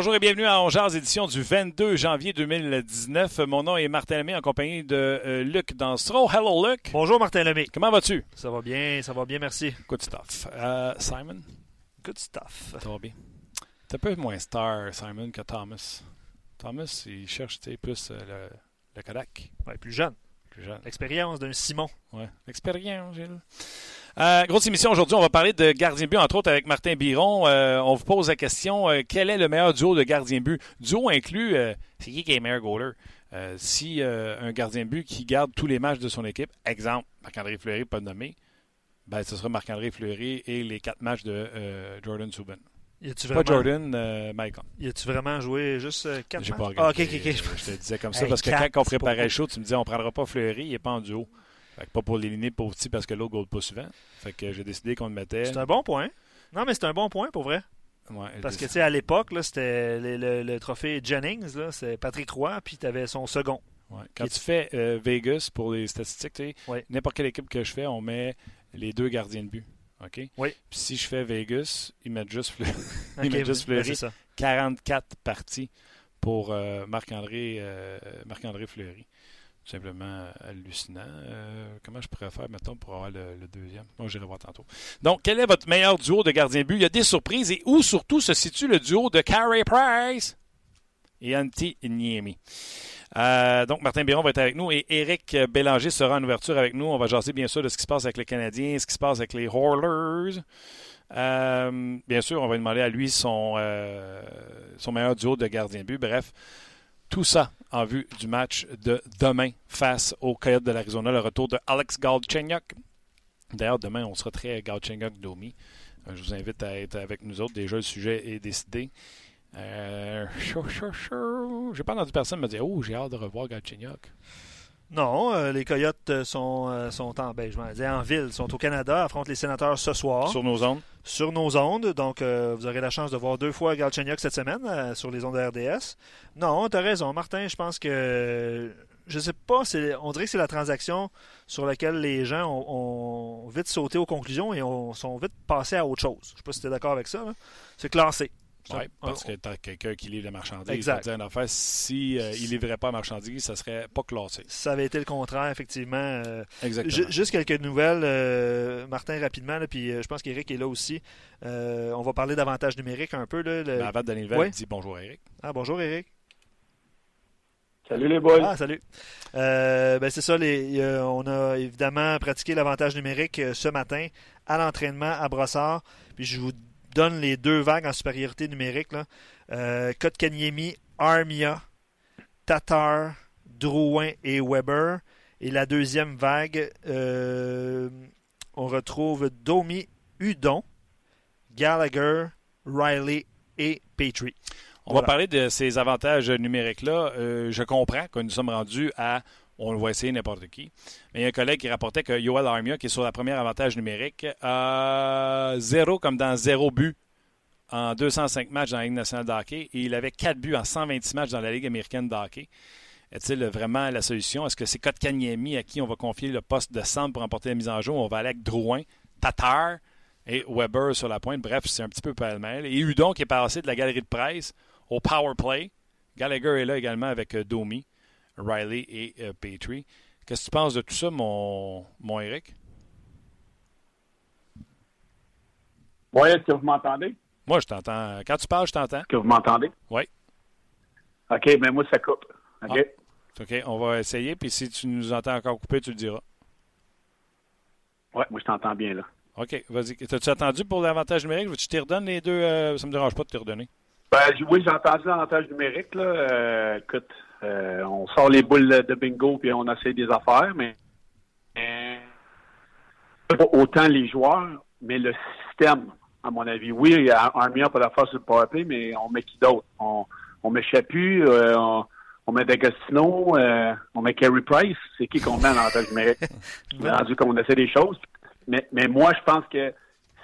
Bonjour et bienvenue à Ongears, édition du 22 janvier 2019. Mon nom est Martin Lemay en compagnie de euh, Luc Danstro. Hello Luc. Bonjour Martin Lemay. Comment vas-tu? Ça va bien, ça va bien, merci. Good stuff. Euh, Simon? Good stuff. Ça va bien. T'es un peu moins star, Simon, que Thomas. Thomas, il cherche plus euh, le, le Kodak. Ouais, plus jeune. Plus jeune. L'expérience d'un Simon. Ouais. L'expérience, Gilles. Euh, grosse émission aujourd'hui. On va parler de gardien but, entre autres avec Martin Biron. Euh, on vous pose la question euh, quel est le meilleur duo de gardien but? Duo inclut euh, c'est qui qui est le meilleur goaler? Si un gardien but qui garde tous les matchs de son équipe, exemple, Marc-André Fleury, pas nommé, ben, ce sera Marc-André Fleury et les quatre matchs de euh, Jordan Subban. A-tu Pas vraiment, Jordan, euh, Michael. y a-tu vraiment joué juste 4 J'ai matchs? pas Ah, regardé. ok. Je te disais comme ça Hey, parce que quatre, quand on préparait le show, tu me disais on prendra pas Fleury, il n'est pas en duo. Fait que pas pour l'éliminer pauvre petit parce que l'autre ne pas souvent. Fait que j'ai décidé qu'on le mettait. C'est un bon point. Non, mais c'est un bon point pour vrai. Ouais, Parce que, tu sais, à l'époque, c'était le, le- le trophée Jennings, c'est Patrick Roy, puis tu avais son second. Ouais. Quand tu fais euh, Vegas pour les statistiques, tu sais, Ouais. n'importe quelle équipe que je fais, on met les deux gardiens de but. OK? Oui. Puis si je fais Vegas, ils mettent juste, Fleury. Ok, Ils mettent juste ben, Fleury. c'est ça. 44 parties pour euh, Marc-André euh, Marc-André Fleury. Simplement euh, hallucinant. Euh, comment je pourrais faire, mettons, pour avoir le, deuxième? Moi, j'irai voir tantôt. Donc, quel est votre meilleur duo de gardien but? Il y a des surprises et où surtout se situe le duo de Carey Price et Antti Niemi. Euh, donc, Martin Biron va être avec nous et Eric Bélanger sera en ouverture avec nous. On va jaser bien sûr de ce qui se passe avec les Canadiens, ce qui se passe avec les. Euh, bien sûr, on va demander à lui son, son meilleur duo de gardien but. Bref, tout ça en vue du match de demain face aux Coyotes de l'Arizona, le retour de Alex Galchenyuk. D'ailleurs, demain, on sera très Galchenyuk-Domi. Euh, Je vous invite à être avec nous autres. Déjà, le sujet est décidé. Euh. J'ai pas entendu personne me dire Oh, j'ai hâte de revoir Galchenyuk. Non, euh, les Coyotes euh, sont, euh, sont en, ben, je vais dire en ville, sont au Canada, affrontent les sénateurs ce soir. Sur nos ondes. sur nos ondes. Donc, euh, vous aurez la chance de voir deux fois Galchenyuk cette semaine sur les ondes de RDS. Non, tu as raison, Martin. Je pense que. Je sais pas, c'est- on dirait que c'est la transaction sur laquelle les gens ont, ont vite sauté aux conclusions et ont, sont vite passés à autre chose. Je sais pas si tu es d'accord avec ça. là. C'est classé. Oui, parce que tu as quelqu'un qui livre la marchandise. Exact. Dire une affaire, si euh, il livrait pas la marchandise, ça serait pas classé. Ça avait été le contraire, effectivement. euh, Exactement. Ju- Juste quelques nouvelles, euh, Martin, rapidement, là, puis euh, je pense qu'Éric est là aussi. Euh, on va parler d'avantage numérique un peu. Là, le- Mais avant de donner le Ouais. dit bonjour Eric. Ah, bonjour Éric. Salut les boys. Ah, salut. Euh, ben, c'est ça, les, euh, on a évidemment pratiqué l'avantage numérique euh, ce matin à l'entraînement à Brossard. Puis je vous donne les deux vagues en supériorité numérique. Là. Euh, Kotkaniemi, Armia, Tatar, Drouin et Weber. Et la deuxième vague, euh, on retrouve Domi, Udon, Gallagher, Riley et Petrie. On Voilà. va parler de ces avantages numériques-là. Euh, je comprends que nous sommes rendus à on va essayer n'importe qui. Mais il y a un collègue qui rapportait que Yoel Armia, qui est sur la première avantage numérique, a zéro comme dans zéro but en 205 matchs dans la Ligue nationale de et il avait quatre buts en 126 matchs dans la Ligue américaine de hockey. Est-il vraiment la solution? Est-ce que c'est Kotkaniemi à qui on va confier le poste de centre pour emporter la mise en jeu? On va aller avec Drouin, Tatar et Weber sur la pointe. Bref, c'est un petit peu pêle-mêle. Et Udon qui est passé de la galerie de presse au power play. Gallagher est là également avec euh, Domi, Riley et euh, Petrie. Qu'est-ce que tu penses de tout ça, mon, mon Eric? Oui, est-ce que vous m'entendez? Moi, je t'entends. Quand tu parles, je t'entends. Est-ce que vous m'entendez? Oui. OK, mais ben, moi, ça coupe. OK? Ah. OK, on va essayer. Puis si tu nous entends encore couper, tu le diras. Oui, moi, je t'entends bien, là. OK, vas-y. T'as-tu attendu pour l'avantage numérique? Tu te redonnes les deux? Euh, ça me dérange pas de te redonner. Ben, oui, j'ai entendu l'avantage numérique. Là. Euh, écoute, euh, on sort les boules de bingo puis on essaie des affaires, mais, pas autant les joueurs, mais le système, à mon avis. Oui, il y a un meilleur pour la force sur le powerplay, mais on met qui d'autre? On, on met Chapu, euh, on, on, met D'Agostino, euh, on met Kerry Price. C'est qui qu'on met en avantage numérique? rendu qu'on essaie des choses. Mais, mais moi, je pense que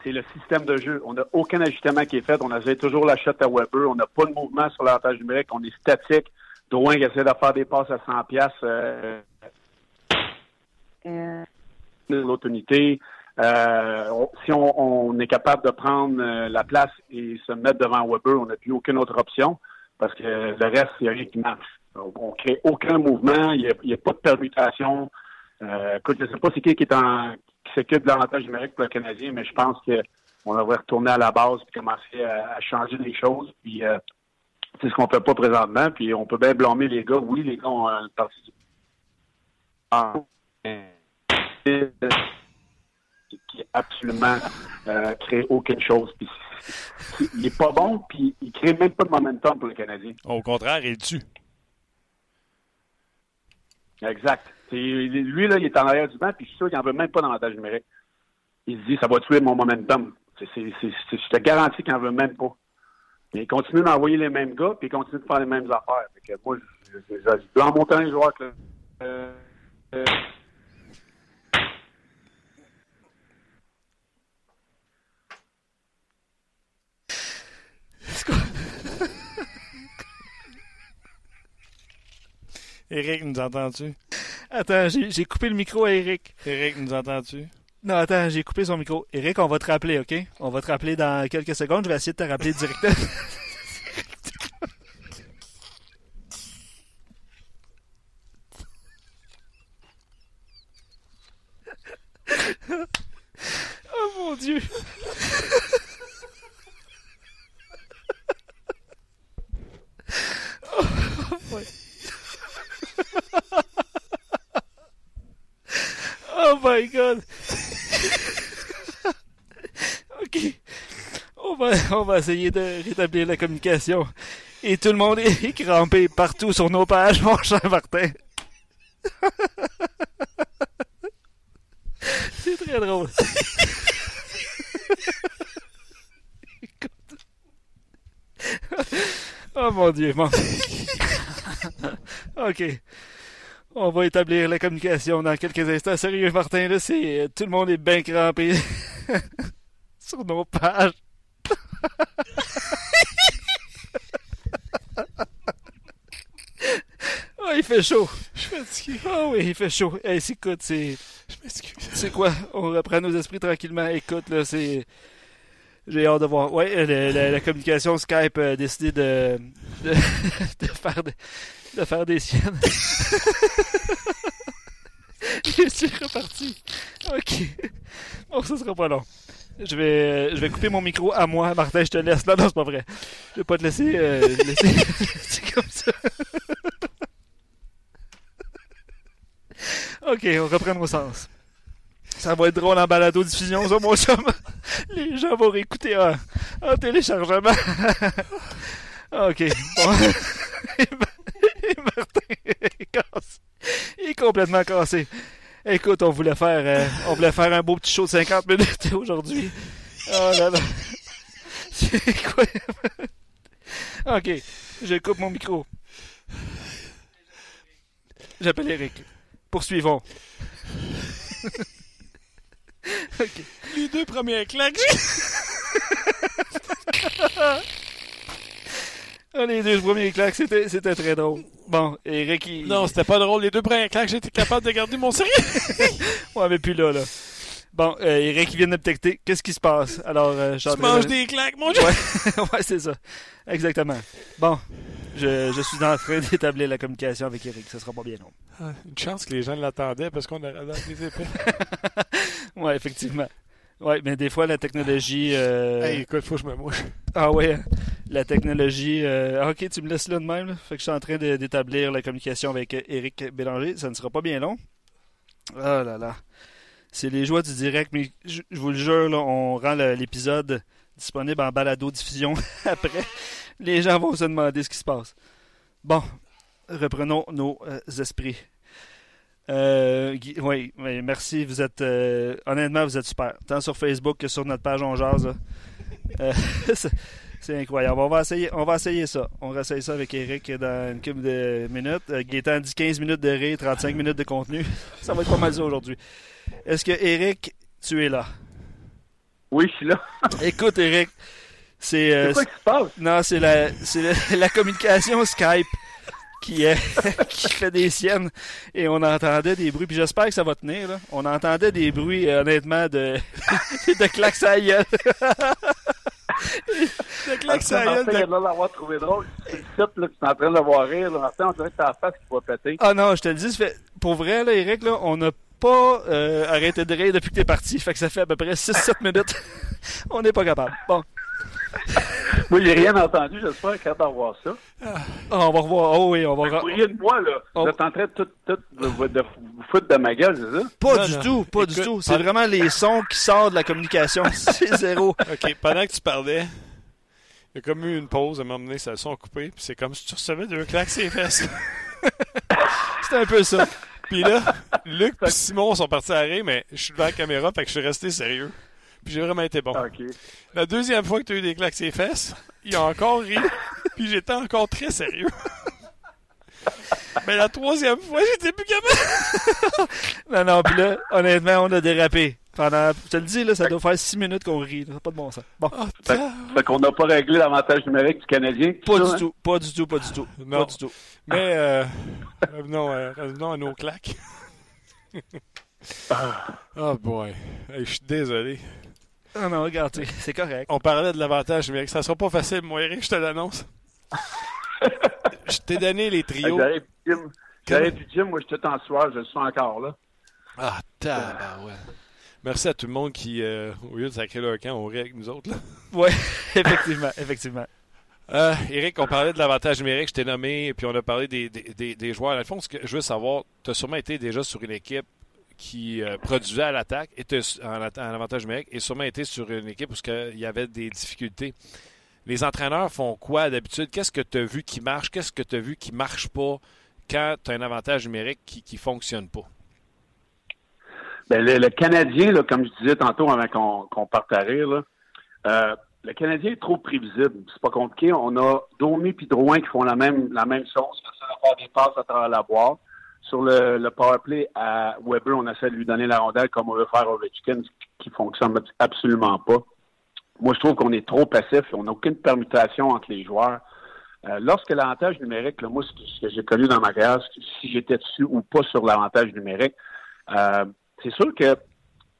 c'est le système de jeu. On n'a aucun ajustement qui est fait. On a toujours la shot à Weber. On n'a pas de mouvement sur l'avantage numérique. On est statique. Drouin essaie de faire des passes à 100 pièces. Euh, l'autre unité. Euh, si on, est capable de prendre euh, la place et se mettre devant Weber, on n'a plus aucune autre option parce que le reste, il n'y a rien qui marche. On ne crée aucun mouvement, il n'y a, pas de permutation. Euh, écoute, je ne sais pas c'est qui qui est en qui s'occupe de l'avantage numérique pour le Canadien, mais je pense qu'on devrait retourner à la base et commencer à, changer les choses. Puis c'est ce qu'on fait pas présentement. Puis on peut bien blâmer les gars. Oui, les gars ont une partie du qui absolument euh, crée aucune chose. Puis, il n'est pas bon, puis il crée même pas de momentum pour le Canadien. Au contraire, il tue. Exact. lui, là, il est en arrière du banc, puis je suis sûr qu'il n'en veut même pas d'avantage numérique. Il se dit, ça va tuer mon momentum. je te garantis qu'il n'en veut même pas. Mais il continue d'envoyer les mêmes gars, puis il continue de faire les mêmes affaires. Fait que moi, je, je, je, je en montant les joueurs que, euh, euh, Eric, nous entends-tu? Attends, j'ai coupé le micro à Eric. Eric, nous entends-tu? Non, attends, j'ai coupé son micro. Eric, on va te rappeler, OK? On va te rappeler dans quelques secondes. Je vais essayer de te rappeler directement. oh mon Dieu! oh, oh my god! ok. On va, on va essayer de rétablir la communication. Et tout le monde est crampé partout sur nos pages, mon cher Martin. C'est très drôle. oh mon dieu, bon. OK. On va établir la communication dans quelques instants. Sérieux, Martin, là, c'est. Tout le monde est bien crampé sur nos pages. oh, il fait chaud. Je suis fatigué. Oh oui, il fait chaud. Hey, écoute, c'est. Je m'excuse. C'est quoi? On reprend nos esprits tranquillement. Écoute, là, c'est. J'ai hâte de voir. Ouais, la, communication Skype a décidé de, de, faire, de, faire des siennes. Je suis reparti. Ok. Bon, ça sera pas long. Je vais, je vais couper mon micro à moi. Martin, je te laisse. Non, non, c'est pas vrai. Je vais pas te laisser, euh, laisser, comme ça. ok, on reprend nos sens. Ça va être drôle en balado-diffusion, ça, mon chum. Les gens vont réécouter en, en téléchargement. OK. Bon. Et Martin est cassé. Il est complètement cassé. Écoute, on voulait faire, euh, on voulait faire un beau petit show de 50 minutes aujourd'hui. Oh là là. C'est quoi? OK. Je coupe mon micro. J'appelle Eric. Poursuivons. Les deux premières claques. Ah, les deux premiers claques, c'était, c'était très drôle. Bon, Eric, il... Non, c'était pas drôle. Les deux premières claques, j'étais capable de garder mon sérieux. ouais, mais plus là, là. Bon, euh, Eric, il vient de me texter. Qu'est-ce qui se passe? Alors, euh, Tu manges des claques, mon Dieu! Ouais, ouais c'est ça. Exactement. Bon, je, je suis en train d'établir la communication avec Eric. Ce sera pas bien long. Ah, une chance que les gens l'attendaient parce qu'on a les épées. ouais, effectivement. Ouais, mais des fois, la technologie. Euh... Hey, écoute, faut que je me mouche. Ah ouais. Hein. la technologie. Euh, ok, tu me laisses là de même. Fait que je suis en train d'établir la communication avec Eric Bélanger. Ça ne sera pas bien long. Oh là là. C'est les joies du direct, mais je, vous le jure, là, on rend l'épisode disponible en balado-diffusion après. Les gens vont se demander ce qui se passe. Bon, reprenons nos euh, esprits. Euh, oui, merci. Vous êtes euh, honnêtement, vous êtes super. Tant sur Facebook que sur notre page On Jase. Euh, c'est incroyable. On va essayer, on va essayer ça. On va essayer ça avec Eric dans une couple de minutes. Euh, Gaétan dit 15 minutes de rire, 35 minutes de contenu. ça va être pas mal ça aujourd'hui. Est-ce que Eric, tu es là? Oui, je suis là. Écoute, Eric, c'est. Euh, quoi qui se passe? Non, c'est la, la communication Skype qui, qui fait des siennes et on entendait des bruits. Puis j'espère que ça va tenir. Là. On entendait des bruits, euh, honnêtement, de, de claques à gueule. de claques à gueule. De... là l'avoir trouvé drôle. C'est le site, là, tu es en train de le voir rire. Là. On dirait que la face qui va péter. Ah non, je te le dis, fait... pour vrai, là, Eric, là, on n'a pas euh, arrêté de rire depuis que tu es parti. Fait que ça fait à peu près 6-7 minutes. on n'est pas capable. Bon. Moi, j'ai rien entendu. J'espère quand on va voir ça. Ah, on va revoir. Oh oui, on va revoir. Vous de moi, là. Vous êtes en train de tout, tout de, vous foutre de ma gueule, c'est ça? Pas du tout, pas du tout. C'est vraiment les sons qui sortent de la communication. c'est zéro. OK, pendant que tu parlais, il y a comme eu une pause. À un moment donné, ça a son coupé. Puis c'est comme si tu recevais deux claques ses fesses. C'était un peu ça. Puis là, Luc et Simon sont partis à rire, mais je suis devant la caméra, fait que je suis resté sérieux. Puis j'ai vraiment été bon. La deuxième fois que tu as eu des claques ses fesses, il a encore ri. puis j'étais encore très sérieux. Mais la troisième fois, j'étais plus capable. non, non, puis là, honnêtement, on a dérapé. Pendant, je te le dis, là, ça doit faire six minutes qu'on rit. Ça pas de bon sens. Bon. Oh, fait, qu'on n'a pas réglé l'avantage numérique du Canadien. Pas du hein? tout, pas du tout, pas du tout. Non. Pas du tout. Mais euh, revenons, euh, revenons à nos claques. oh boy. je suis désolé. Non, non, regarde, c'est correct. On parlait de l'avantage numérique. Ça sera pas facile, moi, Eric, je te l'annonce. je t'ai donné les trios. J'arrive du gym, moi, je suis tout en soir, je suis encore là. Ah, ouais. Merci à tout le monde qui, euh, au lieu de sacrer leur camp, on rit avec nous autres. Oui, effectivement, effectivement. Euh, Eric, on parlait de l'avantage numérique, je t'ai nommé, puis on a parlé des, des, des, joueurs. Fond, ce que je veux savoir, tu as sûrement été déjà sur une équipe qui euh, produisait à l'attaque, était en, avantage numérique, et sûrement été sur une équipe où il y avait des difficultés. Les entraîneurs font quoi d'habitude? Qu'est-ce que tu as vu qui marche? Qu'est-ce que tu as vu qui marche pas quand tu as un avantage numérique qui ne fonctionne pas? Ben, le, Canadien, comme je disais tantôt avant qu'on parte à rire, euh, le Canadien est trop prévisible. C'est pas compliqué. On a Domi et Drouin qui font la même, la même chose, ça va faire des passes à travers la boîte sur le, le powerplay à Weber, on essaie de lui donner la rondelle comme on veut faire Ovechkin, qui fonctionne absolument pas. Moi, je trouve qu'on est trop passif on n'a aucune permutation entre les joueurs. Euh, lorsque l'avantage numérique, moi, ce que j'ai connu dans ma carrière, si j'étais dessus ou pas sur l'avantage numérique, euh, c'est sûr que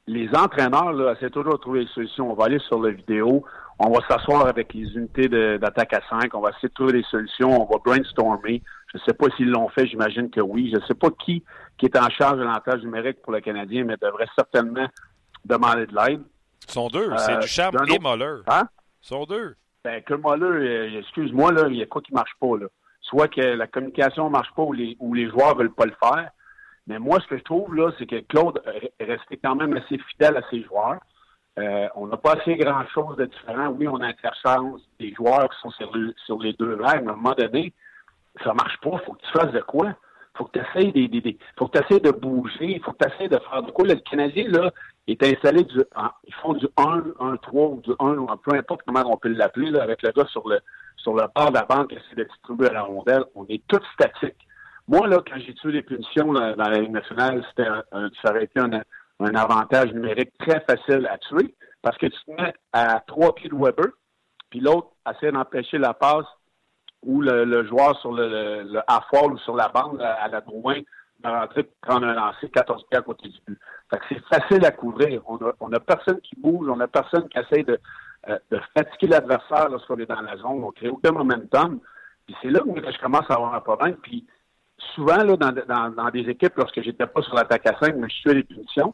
les entraîneurs là, essaient toujours trouver des solutions. On va aller sur la vidéo, on va s'asseoir avec les unités d'attaque à 5, on va essayer de trouver des solutions, on va brainstormer. Je ne sais pas s'ils l'ont fait, j'imagine que oui. Je ne sais pas qui, qui est en charge de l'avantage numérique pour le Canadien, mais devrait certainement demander de l'aide. Ils sont deux, c'est euh, Duchamp et Moller. Hein? Ils sont deux. Ben, que Moller, euh, excuse-moi, là, il y a quoi qui marche pas, là? Soit que la communication ne marche pas ou les, ou les joueurs veulent pas le faire. Mais moi, ce que je trouve, là, c'est que Claude est resté quand même assez fidèle à ses joueurs. Euh, on n'a pas assez grand-chose de différent. Oui, on interchange des joueurs qui sont sur, les deux vagues, mais à un moment donné, ça marche pas. faut que tu fasses de quoi? faut que tu essaies des, faut que de bouger, faut que tu essaies de faire de quoi? Le Canadien, là, est installé du, ils font du 1, 1, 3 ou du 1, peu importe comment on peut l'appeler, là, avec le gars sur le, sur le bord de la banque qui essaie de distribuer à la rondelle. On est tous statiques. Moi, là, quand j'ai tué les punitions dans la Ligue nationale, c'était ça aurait été un, un avantage numérique très facile à tuer parce que tu te mets à trois pieds de Weber, puis l'autre essaie d'empêcher la passe ou le, joueur sur le, le ou sur la bande à, la Drouin de rentrer prendre un lancer 14 pieds à côté du but. Fait que c'est facile à couvrir. On a, on a personne qui bouge, on a personne qui essaie de, euh, fatiguer l'adversaire lorsqu'on est dans la zone. On crée aucun momentum. Puis c'est là où je commence à avoir un problème. Puis souvent, là, dans, dans, dans des équipes, lorsque j'étais pas sur l'attaque à 5, mais je suis à les punitions,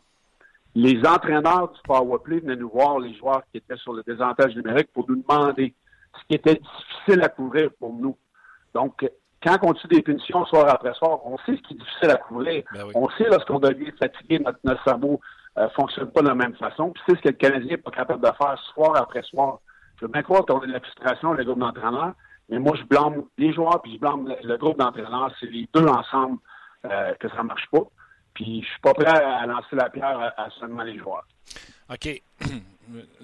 les entraîneurs du powerplay venaient nous voir, les joueurs qui étaient sur le désavantage numérique, pour nous demander ce qui était difficile à couvrir pour nous. Donc, quand on tue des punitions soir après soir, on sait ce qui est difficile à couvrir. Ben On sait lorsqu'on devient fatigué, notre, notre cerveau ne fonctionne pas de la même façon. Puis c'est ce que le Canadien n'est pas capable de faire soir après soir. Je veux bien croire qu'on a de la frustration, le groupe d'entraîneurs, mais moi, je blâme les joueurs, puis je blâme le, le groupe d'entraîneurs. C'est les deux ensemble euh, que ça ne marche pas. Puis je suis pas prêt à lancer la pierre à, seulement les joueurs. OK. tu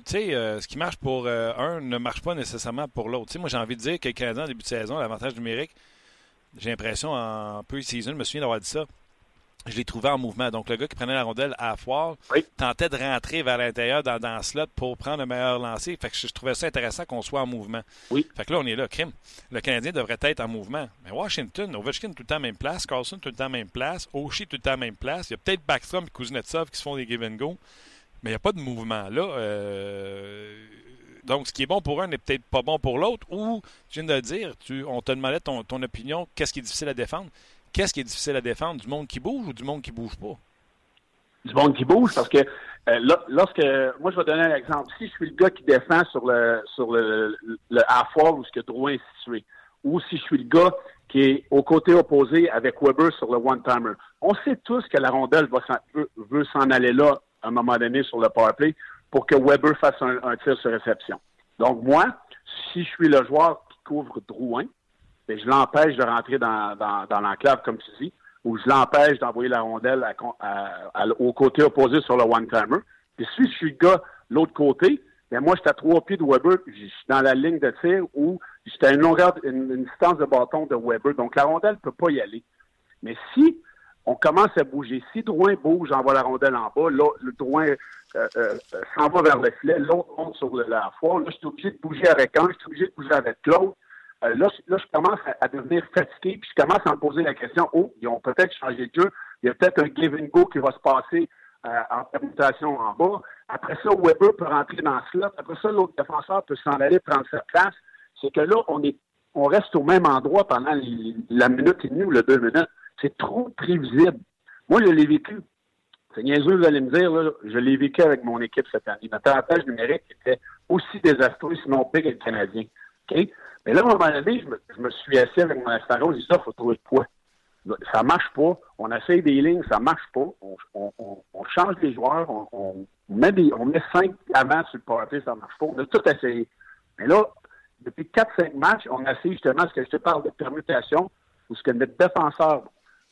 sais, euh, ce qui marche pour euh, un ne marche pas nécessairement pour l'autre. Moi, j'ai envie de dire que le Canadien, en début de saison, l'avantage numérique, j'ai l'impression, en pre-season, je me souviens d'avoir dit ça, je l'ai trouvé en mouvement. Donc, le gars qui prenait la rondelle à la foire Oui. tentait de rentrer vers l'intérieur dans, dans le slot pour prendre le meilleur lancer. Fait que je, je trouvais ça intéressant qu'on soit en mouvement. Oui. Fait que là, on est là, crime. Le Canadien devrait être en mouvement. Mais Washington, Ovechkin tout le temps même place, Carlson tout le temps même place, Oshie tout le temps même place. Il y a peut-être Backstrom et Kuznetsov qui se font des give and go. Mais il n'y a pas de mouvement là. Euh, Donc, ce qui est bon pour un n'est peut-être pas bon pour l'autre. Ou, tu viens de le dire, tu, on te demandait ton, ton opinion, qu'est-ce qui est difficile à défendre? Qu'est-ce qui est difficile à défendre? Du monde qui bouge ou du monde qui bouge pas? du monde qui bouge parce que euh, lorsque moi je vais donner un exemple. Si je suis le gars qui défend sur le sur le, le half-wall où ce que Drouin est situé, ou si je suis le gars qui est au côté opposé avec Weber sur le one-timer, on sait tous que la rondelle veut, s'en aller là à un moment donné sur le powerplay pour que Weber fasse un tir sur réception. Donc moi, si je suis le joueur qui couvre Drouin, je l'empêche de rentrer dans, l'enclave, comme tu dis, ou je l'empêche d'envoyer la rondelle au côté opposé sur le one-timer. Puis si je suis le gars l'autre côté, ben moi, je suis à trois pieds de Weber, je suis dans la ligne de tir ou je suis à une longueur, une, distance de bâton de Weber. Donc, la rondelle ne peut pas y aller. Mais si on commence à bouger, si Drouin bouge, j'envoie la rondelle en bas, là, le Drouin euh, euh, s'en va vers le filet, l'autre monte sur la foire, là, je suis obligé de bouger avec un, je suis obligé de bouger avec l'autre. Euh, là, je- là, je commence à, devenir fatigué, puis je commence à me poser la question, oh, ils ont peut-être changé de jeu, il y a peut-être un give and go qui va se passer euh, en permutation en bas. Après ça, Weber peut rentrer dans ce slot. Après ça, l'autre défenseur peut s'en aller prendre sa place. C'est que là, on est on reste au même endroit pendant la minute et demie ou les deux minutes. C'est trop prévisible. Moi, je l'ai vécu. C'est niaiseux, vous allez me dire, là, je l'ai vécu avec mon équipe cette année. Notre avantage numérique était aussi désastreux, sinon pire que le Canadien. OK? Mais là, à un moment donné, je me, suis assis avec mon astaro, j'ai dit ça, il faut trouver de quoi. Ça marche pas. On essaye des lignes, ça marche pas. On, change les joueurs, on, met des, on met cinq avant sur le powerplay, ça marche pas. On a tout essayé. Mais là, depuis 4-5 matchs, on a essayé justement ce que je te parle de permutation, où ce que notre défenseur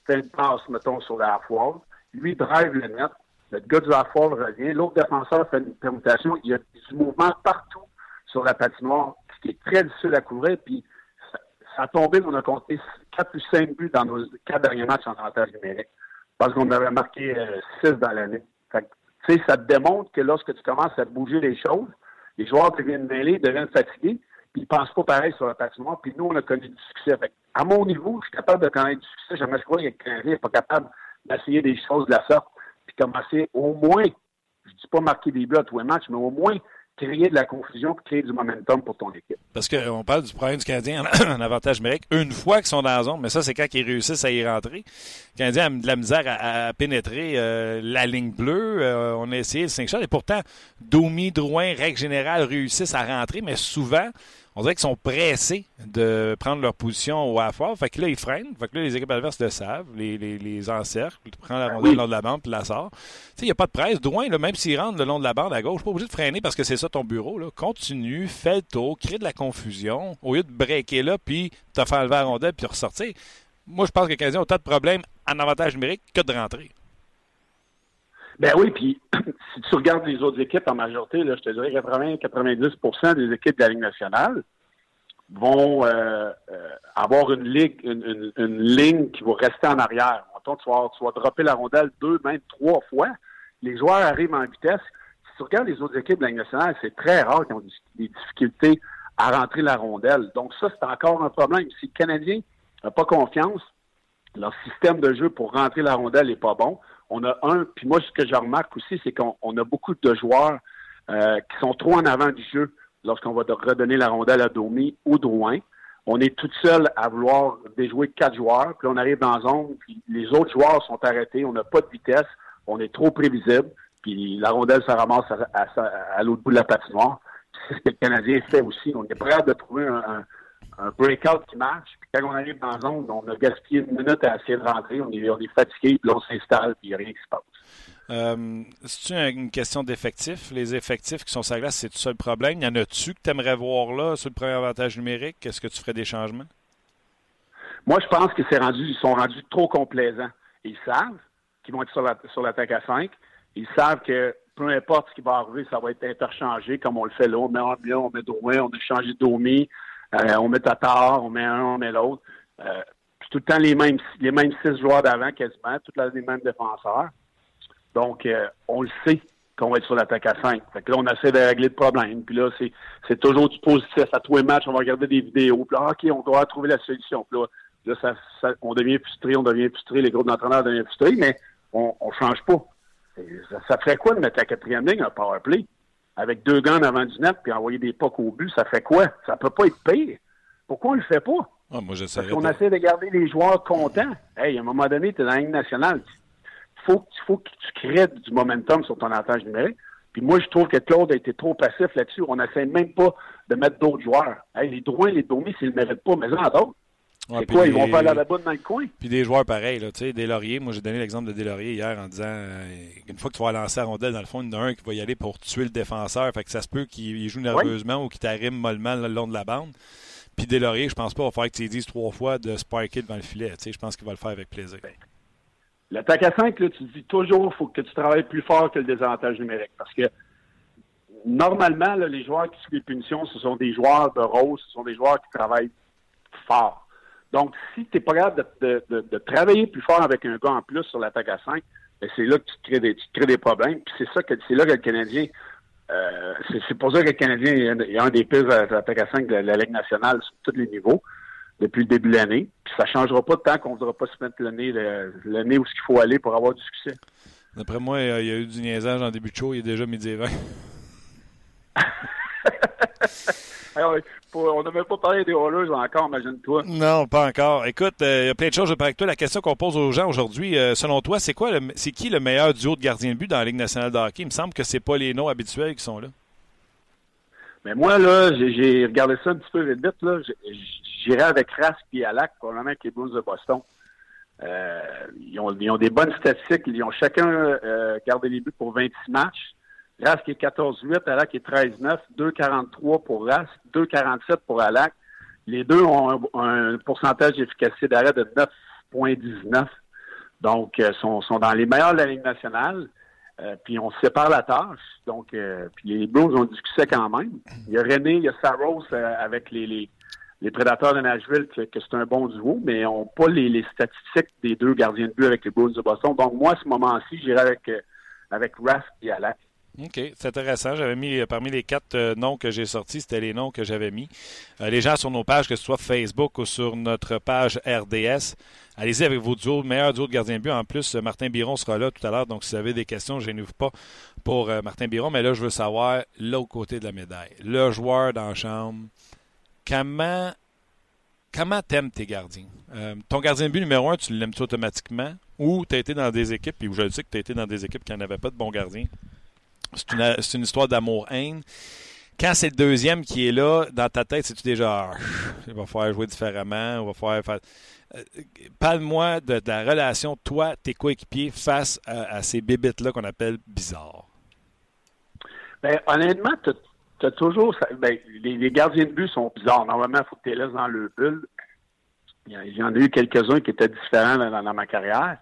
fait une passe, mettons, sur la foire, lui drive le net, notre gars du half-wall revient, l'autre défenseur fait une permutation, il y a du mouvement partout sur la patinoire, ce qui est très difficile à couvrir, puis ça, a tombé, on a compté 4 ou 5 buts dans nos quatre derniers matchs en avantage numérique, parce qu'on avait marqué 6 dans l'année. Tu sais, ça te démontre que lorsque tu commences à bouger les choses, les joueurs deviennent mêlés, deviennent fatigués, puis ils pensent pas pareil sur la patinoire, puis nous, on a connu du succès. Fait à mon niveau, je suis capable de connaître du succès. Jamais je crois le Canadien n'est pas capable d'essayer des choses de la sorte, puis commencer au moins, je dis pas marquer des buts à tous les matchs, mais au moins créer de la confusion créer du momentum pour ton équipe. Parce qu'on parle du problème du Canadien en, avantage numérique une fois qu'ils sont dans la zone, mais ça, c'est quand ils réussissent à y rentrer. Le Canadien a de la misère à, pénétrer euh, la ligne bleue. Euh, on a essayé le 5 shot et pourtant, Domi, Drouin, règle générale, réussissent à rentrer, mais souvent, on dirait qu'ils sont pressés de prendre leur position au half Fait que là, ils freinent. Fait que là, les équipes adverses le savent, les, les, les encerclent, prennent la rondelle Oui. le long de la bande puis la sort. Tu sais, il n'y a pas de presse. Drouin, là, même s'il rentre le long de la bande à gauche, pas obligé de freiner parce que c'est ça ton bureau. Là. Continue, fais le tour, crée de la confusion au lieu de breaker là puis te faire lever la rondelle puis ressortir. Moi, je pense que ont autant de problèmes en avantage numérique que de rentrer. Ben oui, puis si tu regardes les autres équipes en majorité, là, je te dirais 80-90% des équipes de la Ligue nationale vont euh, euh, avoir une ligue, une, une- une ligne qui va rester en arrière. Mettons, tu vas, tu vas dropper la rondelle deux, même trois fois. Les joueurs arrivent en vitesse. Si tu regardes les autres équipes de la Ligue nationale, c'est très rare qu'ils ont des, difficultés à rentrer la rondelle. Donc ça, c'est encore un problème. Si le Canadien n'a pas confiance, leur système de jeu pour rentrer la rondelle n'est pas bon. On a un, puis moi, ce que je remarque aussi, c'est qu'on on a beaucoup de joueurs euh, qui sont trop en avant du jeu lorsqu'on va redonner la rondelle à Domi ou Drouin. On est tout seul à vouloir déjouer quatre joueurs, puis on arrive dans la zone, puis les autres joueurs sont arrêtés, on n'a pas de vitesse, on est trop prévisible, puis la rondelle se ramasse à, à- à l'autre bout de la patinoire. C'est ce que le Canadien fait aussi. On est prêt de trouver un, un, breakout qui marche. Puis quand on arrive dans la zone, on a gaspillé une minute à essayer de rentrer. On est, on est fatigué, puis on s'installe, puis il n'y a rien qui se passe. Euh, c'est une question d'effectifs? Les effectifs qui sont sur la glace, c'est tout ça le problème. Y en a-tu que tu aimerais voir là sur le premier avantage numérique? Est-ce que tu ferais des changements? Moi, je pense que c'est rendu, ils sont rendus trop complaisants. Ils savent qu'ils vont être sur l'attaque à 5. Ils savent que peu importe ce qui va arriver, ça va être interchangé comme on le fait là. On met bien, on met Drouin, on a changé Domi, euh, on met Tatar, on met un, on met l'autre. Euh, tout le temps les mêmes, les mêmes six joueurs d'avant quasiment, tout les mêmes défenseurs. Donc, euh, on le sait qu'on va être sur l'attaque à 5. Fait que là, on essaie de régler le problème. Puis là, c'est, toujours du positif. À tous les matchs, on va regarder des vidéos. Puis là, OK, on doit trouver la solution. Puis là, là ça, on devient frustré, on devient frustré, les groupes d'entraîneurs deviennent frustrés, mais on ne change pas. Ça, ferait quoi de mettre la quatrième ligne un power play? Avec deux gants avant du net puis envoyer des pocs au but? Ça fait quoi? Ça peut pas être pire. Pourquoi on le fait pas? Ah, moi, Parce qu'on essaie de garder les joueurs contents. Hey, à un moment donné, tu es dans la ligne nationale. Il faut, faut que tu crées du momentum sur ton avantage numérique. Puis moi, je trouve que Claude a été trop passif là-dessus. On n'essaie même pas de mettre d'autres joueurs. Hey, les droits les domis, s'ils ne méritent pas, mais en d'autres. C'est quoi, ils vont faire la bonne dans le coin? Puis des joueurs pareils, là, tu sais, Deslauriers. Moi, j'ai donné l'exemple de Deslauriers hier en disant euh, une fois que tu vas lancer la rondelle, dans le fond, il y en a un qui va y aller pour tuer le défenseur. Fait que ça se peut qu'il joue nerveusement ou qu'il t'arrime mollement le long de la bande. Puis Deslauriers, je pense pas, va faire que tu dises trois fois de sparker devant le filet. Tu sais, je pense qu'il va le faire avec plaisir. Ben, L'attaque à 5, là, tu dis toujours faut que tu travailles plus fort que le désavantage numérique. Parce que normalement, les joueurs qui suivent les punitions, ce sont des joueurs de rose, ce sont des joueurs qui travaillent fort. Donc, si tu n'es pas capable de, de, travailler plus fort avec un gars en plus sur l'attaque à 5, ben, c'est là que tu te crées des, tu crées des problèmes. Puis c'est ça que c'est là que le Canadien euh, c'est pour ça que le Canadien est un des pires attaques à 5 de la Ligue nationale sur tous les niveaux depuis le début de l'année. Puis ça ne changera pas de temps qu'on ne voudra pas se mettre le nez, le, nez où il faut aller pour avoir du succès. D'après moi, euh, il y a eu du niaisage en début de show, il est déjà midi 20. Ah on n'a même pas parlé des Oilers encore, imagine-toi. Non, pas encore. Écoute, il y a plein de choses à avec toi. La question qu'on pose aux gens aujourd'hui, euh, selon toi, c'est quoi, c'est qui le meilleur duo de gardien de but dans la Ligue nationale de hockey? Il me semble que c'est pas les noms habituels qui sont là. Mais moi, là, j'ai regardé ça un petit peu vite, vite là. J'irai avec Rask et Alak, probablement avec les Blues de Boston. Euh, ils, ont, des bonnes statistiques. Ils ont chacun gardé les buts pour 26 matchs. Rask est 14-8, Alak est 13-9, 2,43 pour Rask, 2,47 pour Alak. Les deux ont un, pourcentage d'efficacité d'arrêt de 9,19. Donc, euh, sont, sont dans les meilleurs de la Ligue nationale. Euh, puis on sépare la tâche. Donc, euh, puis les Blues ont discuté quand même. Il y a René, il y a Saros avec les, les, les, Prédateurs de Nashville, que, c'est un bon duo, mais on n'ont pas les, les, statistiques des deux gardiens de but avec les Blues de Boston. Donc, moi, à ce moment-ci, j'irai avec, avec Rask et Alak. OK, c'est intéressant. J'avais mis euh, parmi les quatre euh, noms que j'ai sortis, c'était les noms que j'avais mis. Euh, les gens sur nos pages, que ce soit Facebook ou sur notre page RDS, allez-y avec vos duos, meilleurs duos de gardien de but. En plus, Martin Biron sera là tout à l'heure, donc si vous avez des questions, je n'ouvre pas pour Martin Biron. Mais là, je veux savoir l'autre côté de la médaille. Le joueur dans chambre, comment comment t'aimes tes gardiens? ton gardien de but numéro un, tu l'aimes automatiquement? Ou tu as été dans des équipes, puis je le sais que tu as été dans des équipes qui n'avaient pas de bons gardiens? C'est une, histoire d'amour-haine. Quand c'est le deuxième qui est là, dans ta tête, c'est-tu déjà, ah, il va falloir jouer différemment, on va falloir faire. Euh, parle-moi de, la relation, toi, tes coéquipiers, face à, ces bébites-là qu'on appelle bizarres. Ben, honnêtement, tu as toujours. Ben, les, gardiens de but sont bizarres. Normalement, il faut que tu les laisses dans le bulle. Il y en a eu quelques-uns qui étaient différents dans ma carrière.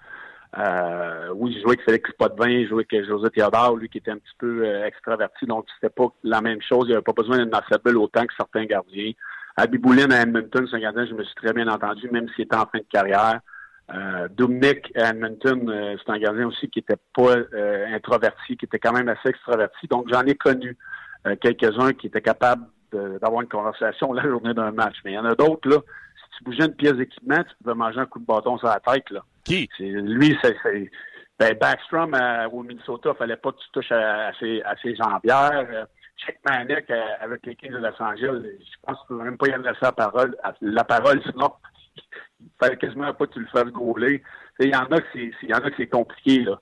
Euh, oui, j'ai joué avec Félix Potvin, j'ai joué avec José Théodore, lui qui était un petit peu euh, extraverti, donc c'était pas la même chose. Il avait pas besoin d'une bulle autant que certains gardiens. Abiboulin à Edmonton, c'est un gardien, je me suis très bien entendu, même s'il était en fin de carrière. Euh, Dominic à Edmonton, euh, c'est un gardien aussi qui était pas introverti, qui était quand même assez extraverti. Donc j'en ai connu quelques-uns qui étaient capables d'avoir une conversation la journée d'un match. Mais il y en a d'autres, là, tu bougeais une pièce d'équipement, tu pouvais manger un coup de bâton sur la tête, là. Qui? Lui, c'est. Ben, Backstrom euh, au Minnesota, il fallait pas que tu touches à, ses, à ses jambières. Euh, Check Manic euh, avec les Kings de Los Angeles, je pense qu'il ne même pas y laisser la parole, la parole, sinon il fallait quasiment pas que tu le fasses gauler. Il y en a que c'est, que compliqué, là.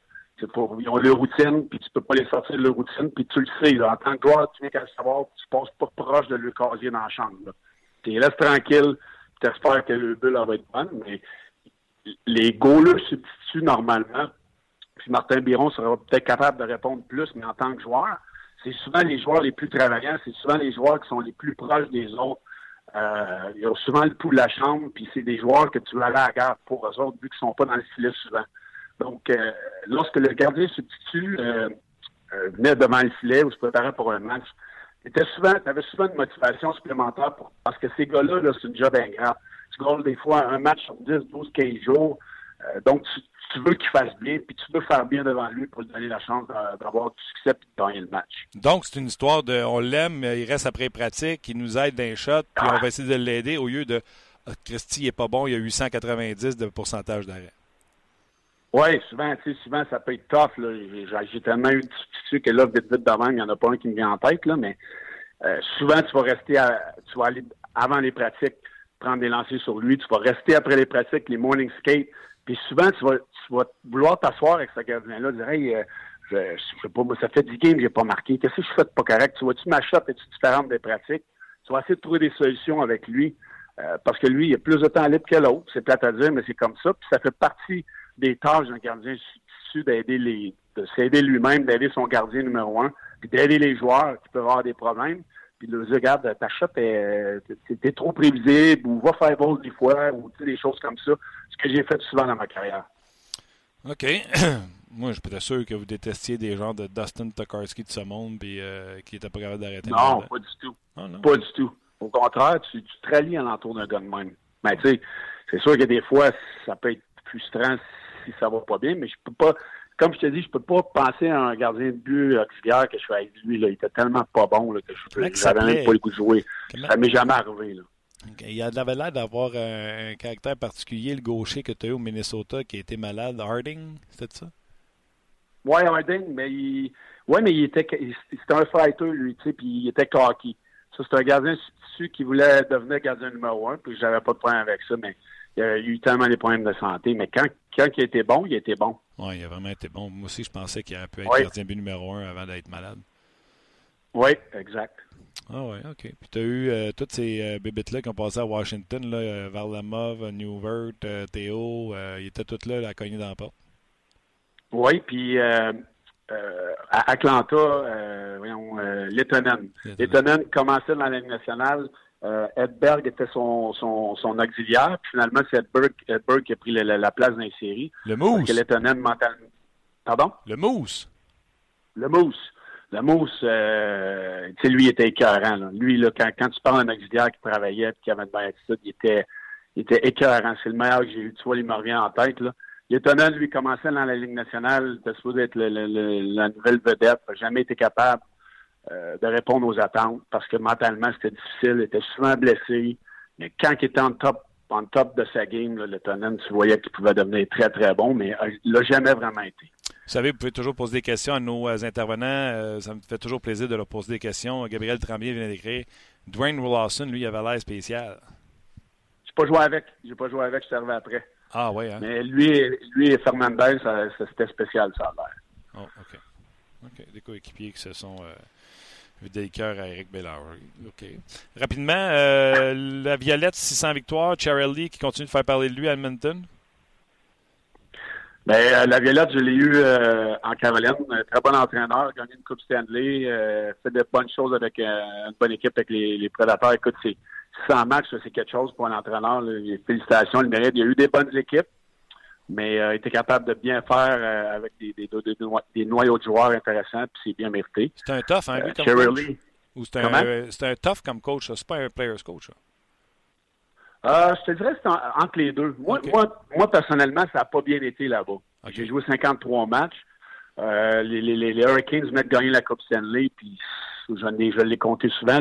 Pour, ils ont leur routine, puis tu peux pas les sortir de leur routine, puis tu le sais. en tant que joueur, tu viens qu'à le savoir, tu passes pas proche de leur casier dans la chambre. Tu laisses tranquille, tu espères que le bulle va être bonne, mais les goalers substituent normalement. Puis Martin Biron sera peut-être capable de répondre plus, mais en tant que joueur, c'est souvent les joueurs les plus travaillants, c'est souvent les joueurs qui sont les plus proches des autres. Euh, ils ont souvent le pouls de la chambre, puis c'est des joueurs que tu vas aller à la garde pour eux autres, vu qu'ils sont pas dans le filet souvent. Donc, euh, lorsque le gardien substitut euh, euh, venait devant le filet ou se préparait pour un match, tu souvent, avais souvent une motivation supplémentaire pour, parce que ces gars-là, -là, c'est une job ingrat. Tu gagnes des fois un match sur 10, 12, 15 jours. donc, tu, tu veux qu'il fasse bien, puis tu veux faire bien devant lui pour lui donner la chance d'avoir du succès et de gagner le match. Donc, c'est une histoire de on l'aime, il reste après pratique, il nous aide d'un shot, puis on va essayer de l'aider au lieu de ah, Christy, il n'est pas bon, il a 890 de pourcentage d'arrêt. Oui, souvent, tu sais, souvent, ça peut être tough. J'ai tellement eu de tissu que là, vite, vite devant, il n'y en a pas un qui me vient en tête, là, mais euh, souvent, tu vas rester à, tu vas aller avant les pratiques, prendre des lancers sur lui, tu vas rester après les pratiques, les morning skates, puis souvent, tu vas, tu vas vouloir t'asseoir avec ce gardien-là, dire Hey, euh, je, je sais pas, moi, ça fait 10 games, j'ai pas marqué. Qu'est-ce que je fais de pas correct? Tu vois-tu ma shot est-tu différente des pratiques? Tu vas essayer de trouver des solutions avec lui. Euh, parce que lui, il a plus de temps libre que l'autre. C'est plate à dire, mais c'est comme ça. Puis ça fait partie des tâches d'un gardien issu d'aider les, de s'aider lui-même, d'aider son gardien numéro un, puis d'aider les joueurs qui peuvent avoir des problèmes. Puis de dire, regarde, ta shot, t'es trop prévisible, ou va faire ball des fois, ou des choses comme ça. Ce que j'ai fait souvent dans ma carrière. OK. Moi, je suis sûr que vous détestiez des gens de Dustin Tokarski de ce monde puis euh, qui n'étaient pas capables d'arrêter. Non, pas du tout. Ah, pas du tout. Au contraire, tu, tu te rallies alentour d'un gars de même. Mais tu sais, c'est sûr que des fois, ça peut être frustrant si ça va pas bien, mais je peux pas, comme je te dis, je peux pas penser à un gardien de but auxiliaire que je suis avec lui. Là. Il était tellement pas bon là, que je n'avais même pas le goût de jouer. Comment... Ça m'est jamais arrivé. Là. Il avait l'air d'avoir un, caractère particulier, le gaucher que tu as eu au Minnesota qui a été malade. Harding, c'était ça? Oui, Harding, mais il. Ouais, mais il était. C'était un fighter, lui, tu sais, puis il était cocky. Ça, c'est un gardien substitut qui voulait devenir gardien numéro un, puis j'avais pas de problème avec ça, mais il a eu tellement des problèmes de santé. Mais quand, quand il était bon, il était bon. Oui, il a vraiment été bon. Moi aussi, je pensais qu'il aurait pu être gardien but numéro un avant d'être malade. Oui, exact. Ah oui, OK. Puis tu as eu euh, toutes ces euh, bébites-là qui ont passé à Washington, là, euh, Varlamov, Newvert, euh, Théo, ils étaient toutes là, à cogner dans la porte. Oui, puis à Atlanta, voyons, Lettonen. Lettonen commençait dans la Ligue nationale. Edberg était son, son, son, auxiliaire. Puis finalement, c'est Edberg, Edberg, qui a pris la, la place dans les séries. Le mousse. Parce mentalement. Pardon? Le mousse. Le mousse. Le mousse, euh, tu sais, lui, il était écœurant. Là. Lui, là, quand, quand tu parles d'un auxiliaire qui travaillait et qui avait de bonne attitude, il était, il était écœurant. C'est le meilleur que j'ai eu. Tu vois, il me revient en tête. Là. Il étonnant, lui, commençait dans la Ligue nationale. Il était supposé être le, le, la nouvelle vedette. Il n'a jamais été capable euh, de répondre aux attentes parce que mentalement, c'était difficile. Il était souvent blessé. Mais quand il était en top, en top de sa game, là, le Tonnen, tu voyais qu'il pouvait devenir très, très bon, mais euh, il l'a jamais vraiment été. Vous savez, vous pouvez toujours poser des questions à nos euh, intervenants. Euh, ça me fait toujours plaisir de leur poser des questions. Gabriel Tremblay vient d'écrire. Dwayne Lawson, lui, il avait l'air spécial. Je n'ai pas joué avec. J'ai pas joué avec, je servais après. Ah oui, hein? Mais lui, lui et Fernandez, c'était spécial, ça a l'air. Oh, OK. OK. Des coéquipiers qui se sont euh, des à Eric Bellard. OK. Rapidement, euh, la Violette, 600 victoires. Lee qui continue de faire parler de lui à Edmonton. Ben, euh, la Violette, je l'ai eu euh, en Caroline. très bon entraîneur, gagné une Coupe Stanley, fait de bonnes choses avec une bonne équipe avec les, les Prédateurs. Écoute, c'est 100 matchs, c'est quelque chose pour un entraîneur. Félicitations, il mérite. Il y a eu des bonnes équipes, mais il était capable de bien faire avec des, des, des, noyaux de joueurs intéressants, puis c'est bien mérité. C'est un tough, hein, lui, comme coach? Ou c'est un, un, tough comme coach, c'est pas un player's coach. Ça. Euh, je te dirais que c'est entre les deux. Moi, moi, moi, personnellement, ça n'a pas bien été là-bas. J'ai joué 53 matchs. Euh, les, les, les, Hurricanes venaient de gagner la Coupe Stanley, puis je, je l'ai compté souvent.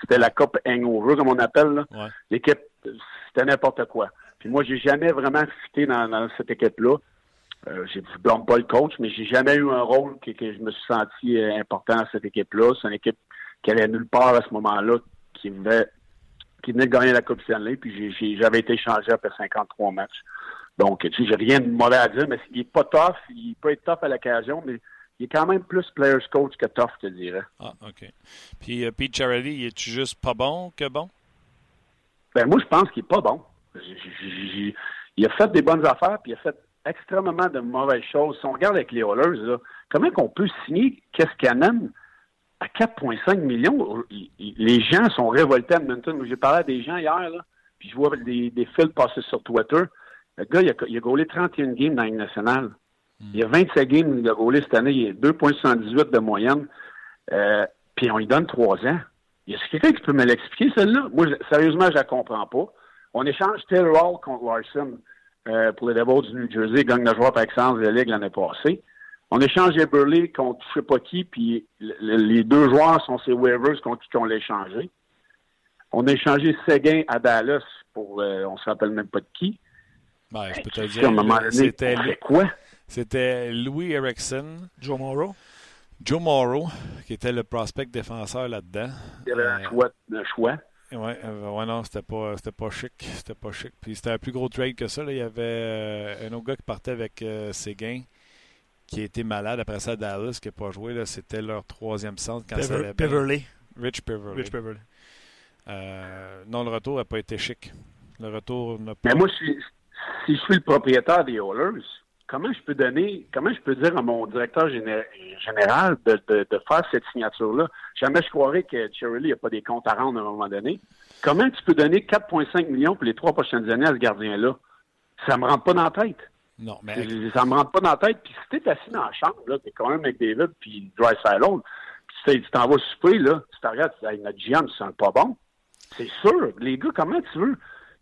C'était la Coupe Hangover, comme on appelle. L'équipe, c'était n'importe quoi. Puis moi, j'ai jamais vraiment cité dans, dans cette équipe-là. Euh, je ne blâme pas le coach, mais j'ai jamais eu un rôle que, que je me suis senti euh, important dans cette équipe-là. C'est une équipe qui allait nulle part à ce moment-là, qui venait qui venait de gagner la Coupe Stanley, puis j'avais été changé après 53 matchs. Donc, tu sais, j'ai rien de mauvais à dire, mais il est pas tough. Il peut être tough à l'occasion, mais il est quand même plus player's coach que tough, je te dirais. Ah, OK. Puis euh, Pete Charity, il est juste pas bon que bon? Ben, moi, je pense qu'il est pas bon. Il a fait des bonnes affaires, puis il a fait extrêmement de mauvaises choses. Si on regarde avec les Oilers, là, comment qu'on peut signer Keskanen à 4,5 millions? Les gens sont révoltés à Edmonton. J'ai parlé à des gens hier, là, puis je vois des, des fils passer sur Twitter. Le gars, il a, il a gaulé 31 games dans la nationale. Il y a 27 games il a gaulé cette année. Il a 2,78 de moyenne. Euh, puis on lui donne 3 ans. Y a quelqu'un qui peut me l'expliquer, celle-là? Moi, sérieusement, je la comprends pas. On échange Taylor Hall contre Larson euh, pour les Devils du New Jersey, gagne le joueur par excellence de la Ligue l'année passée. On échange Eberle contre je sais pas qui, puis les deux joueurs sont ces waivers contre qui on l'a échangé. On a échangé Seguin à Dallas pour, euh, on se rappelle même pas de qui. Ben, je peux te dire, c'était quoi? C'était Louis Erickson. Joe Morrow. Joe Morrow, qui était le prospect défenseur là-dedans. Il y avait un, euh, choix, un choix. Ouais, euh, ouais, non, c'était pas, c'était pas chic. C'était pas chic. Puis c'était un plus gros trade que ça. Là. Il y avait euh, un autre gars qui partait avec Séguin, qui était malade. Après ça, Dallas, qui n'a pas joué. Là, c'était leur troisième centre quand Pever, Peverly. Rich Peverly. Rich Peverly. non, le retour n'a pas été chic. Le retour n'a pas. Mais moi, si, si je suis le propriétaire des Oilers, comment je peux donner, comment je peux dire à mon directeur général de, faire cette signature-là? Jamais je croirais que Cherry n'a pas des comptes à rendre à un moment donné. Comment tu peux donner 4,5 millions pour les trois prochaines années à ce gardien-là? Ça me rentre pas dans la tête. Non, mais... Ça me rentre pas dans la tête. Puis si t'es assis dans la chambre, là, t'es quand même avec David puis Dry Side puis tu t'en vas souper, là, tu te regardes, tu dis, notre GM, tu sens pas bon. C'est sûr. Les gars, comment tu veux?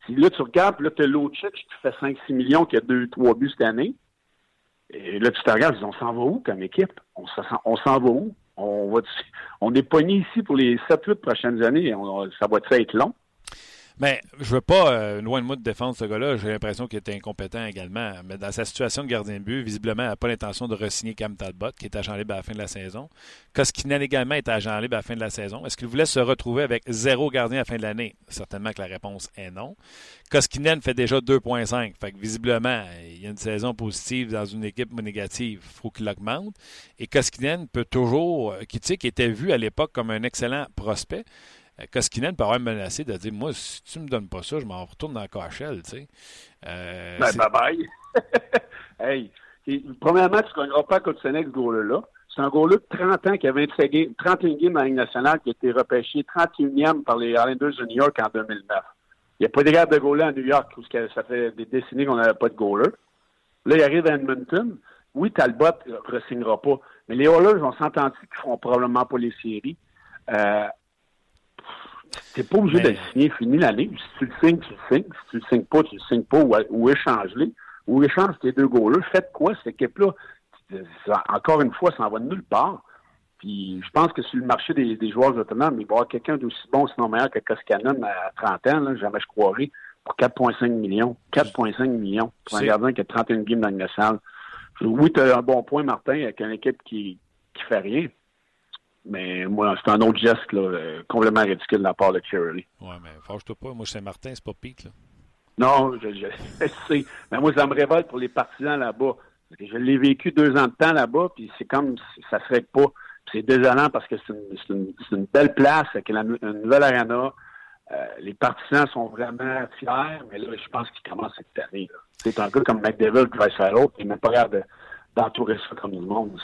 Si là, tu regardes, là, tu as l'autre check qui fait 5-6 millions, qui a 2-3 buts cette année. Et là, tu te regardes, on s'en va où comme équipe? On, s'en va où? On, va, on est pogné ici pour les 7-8 prochaines années. ça va être long? Mais je veux pas, euh, loin de moi, de défendre ce gars-là. J'ai l'impression qu'il était incompétent également. Mais dans sa situation de gardien de but, visiblement, il n'a pas l'intention de re-signer Cam Talbot, qui est agent libre à la fin de la saison. Koskinen également est agent libre à la fin de la saison. Est-ce qu'il voulait se retrouver avec zéro gardien à la fin de l'année? Certainement que la réponse est non. Koskinen fait déjà 2,5. Fait que visiblement, il y a une saison positive dans une équipe négative. Il faut qu'il augmente. Et Koskinen peut toujours, qui, tu sais, qui était vu à l'époque comme un excellent prospect, euh, Koskinen peut avoir menacé de dire Moi, si tu me donnes pas ça, je m'en retourne dans la KHL. Tu sais. Euh, ben, bye bye. hey, premièrement, tu ne gagneras pas contre Sénèque, ce goal-là. C'est un goal-là de 30 ans qui a 25 games, 31 games dans la Ligue nationale qui a été repêché 31e par les Islanders de New York en 2009. Il n'y a pas de garde de goaler à New York parce que ça fait des décennies qu'on n'avait pas de goaler. Là, il arrive à Edmonton. Oui, Talbot ne re-signera pas. Mais les Oilers, on s'entend qu'ils ne feront probablement pas les séries. Euh, T'es pas obligé de le signer fini l'année. Si tu le signes, tu le signes. Si tu le signes pas, tu le signes pas ou, échange-les. Ou échange tes deux goals-là. Faites quoi, cette équipe-là? Encore une fois, ça en va de nulle part. Puis je pense que sur le marché des, joueurs autonomes, il va y avoir quelqu'un d'aussi bon, sinon meilleur que Koskanen à 30 ans, là, jamais je croirais, pour 4,5 millions. 4,5 millions pour un gardien qui a 31 games dans une salle. Oui, tu as un bon point, Martin, avec une équipe qui, qui fait rien. Mais moi, c'est un autre geste là, euh, complètement ridicule de la part de Lee. Ouais, mais fâche-toi pas. Moi, Saint-Martin, c'est pas Pete. Là. Non, je, je, sais. Mais moi, ça me révolte pour les partisans là-bas. Je l'ai vécu deux ans de temps là-bas, puis c'est comme ça serait pas. C'est désolant parce que c'est une, une, belle place avec une nouvelle arena. Euh, les partisans sont vraiment fiers, mais là, je pense qu'ils commencent cette année. C'est un gars comme Dreisaitl, qui n'est même pas capable d'entourer ça comme du monde.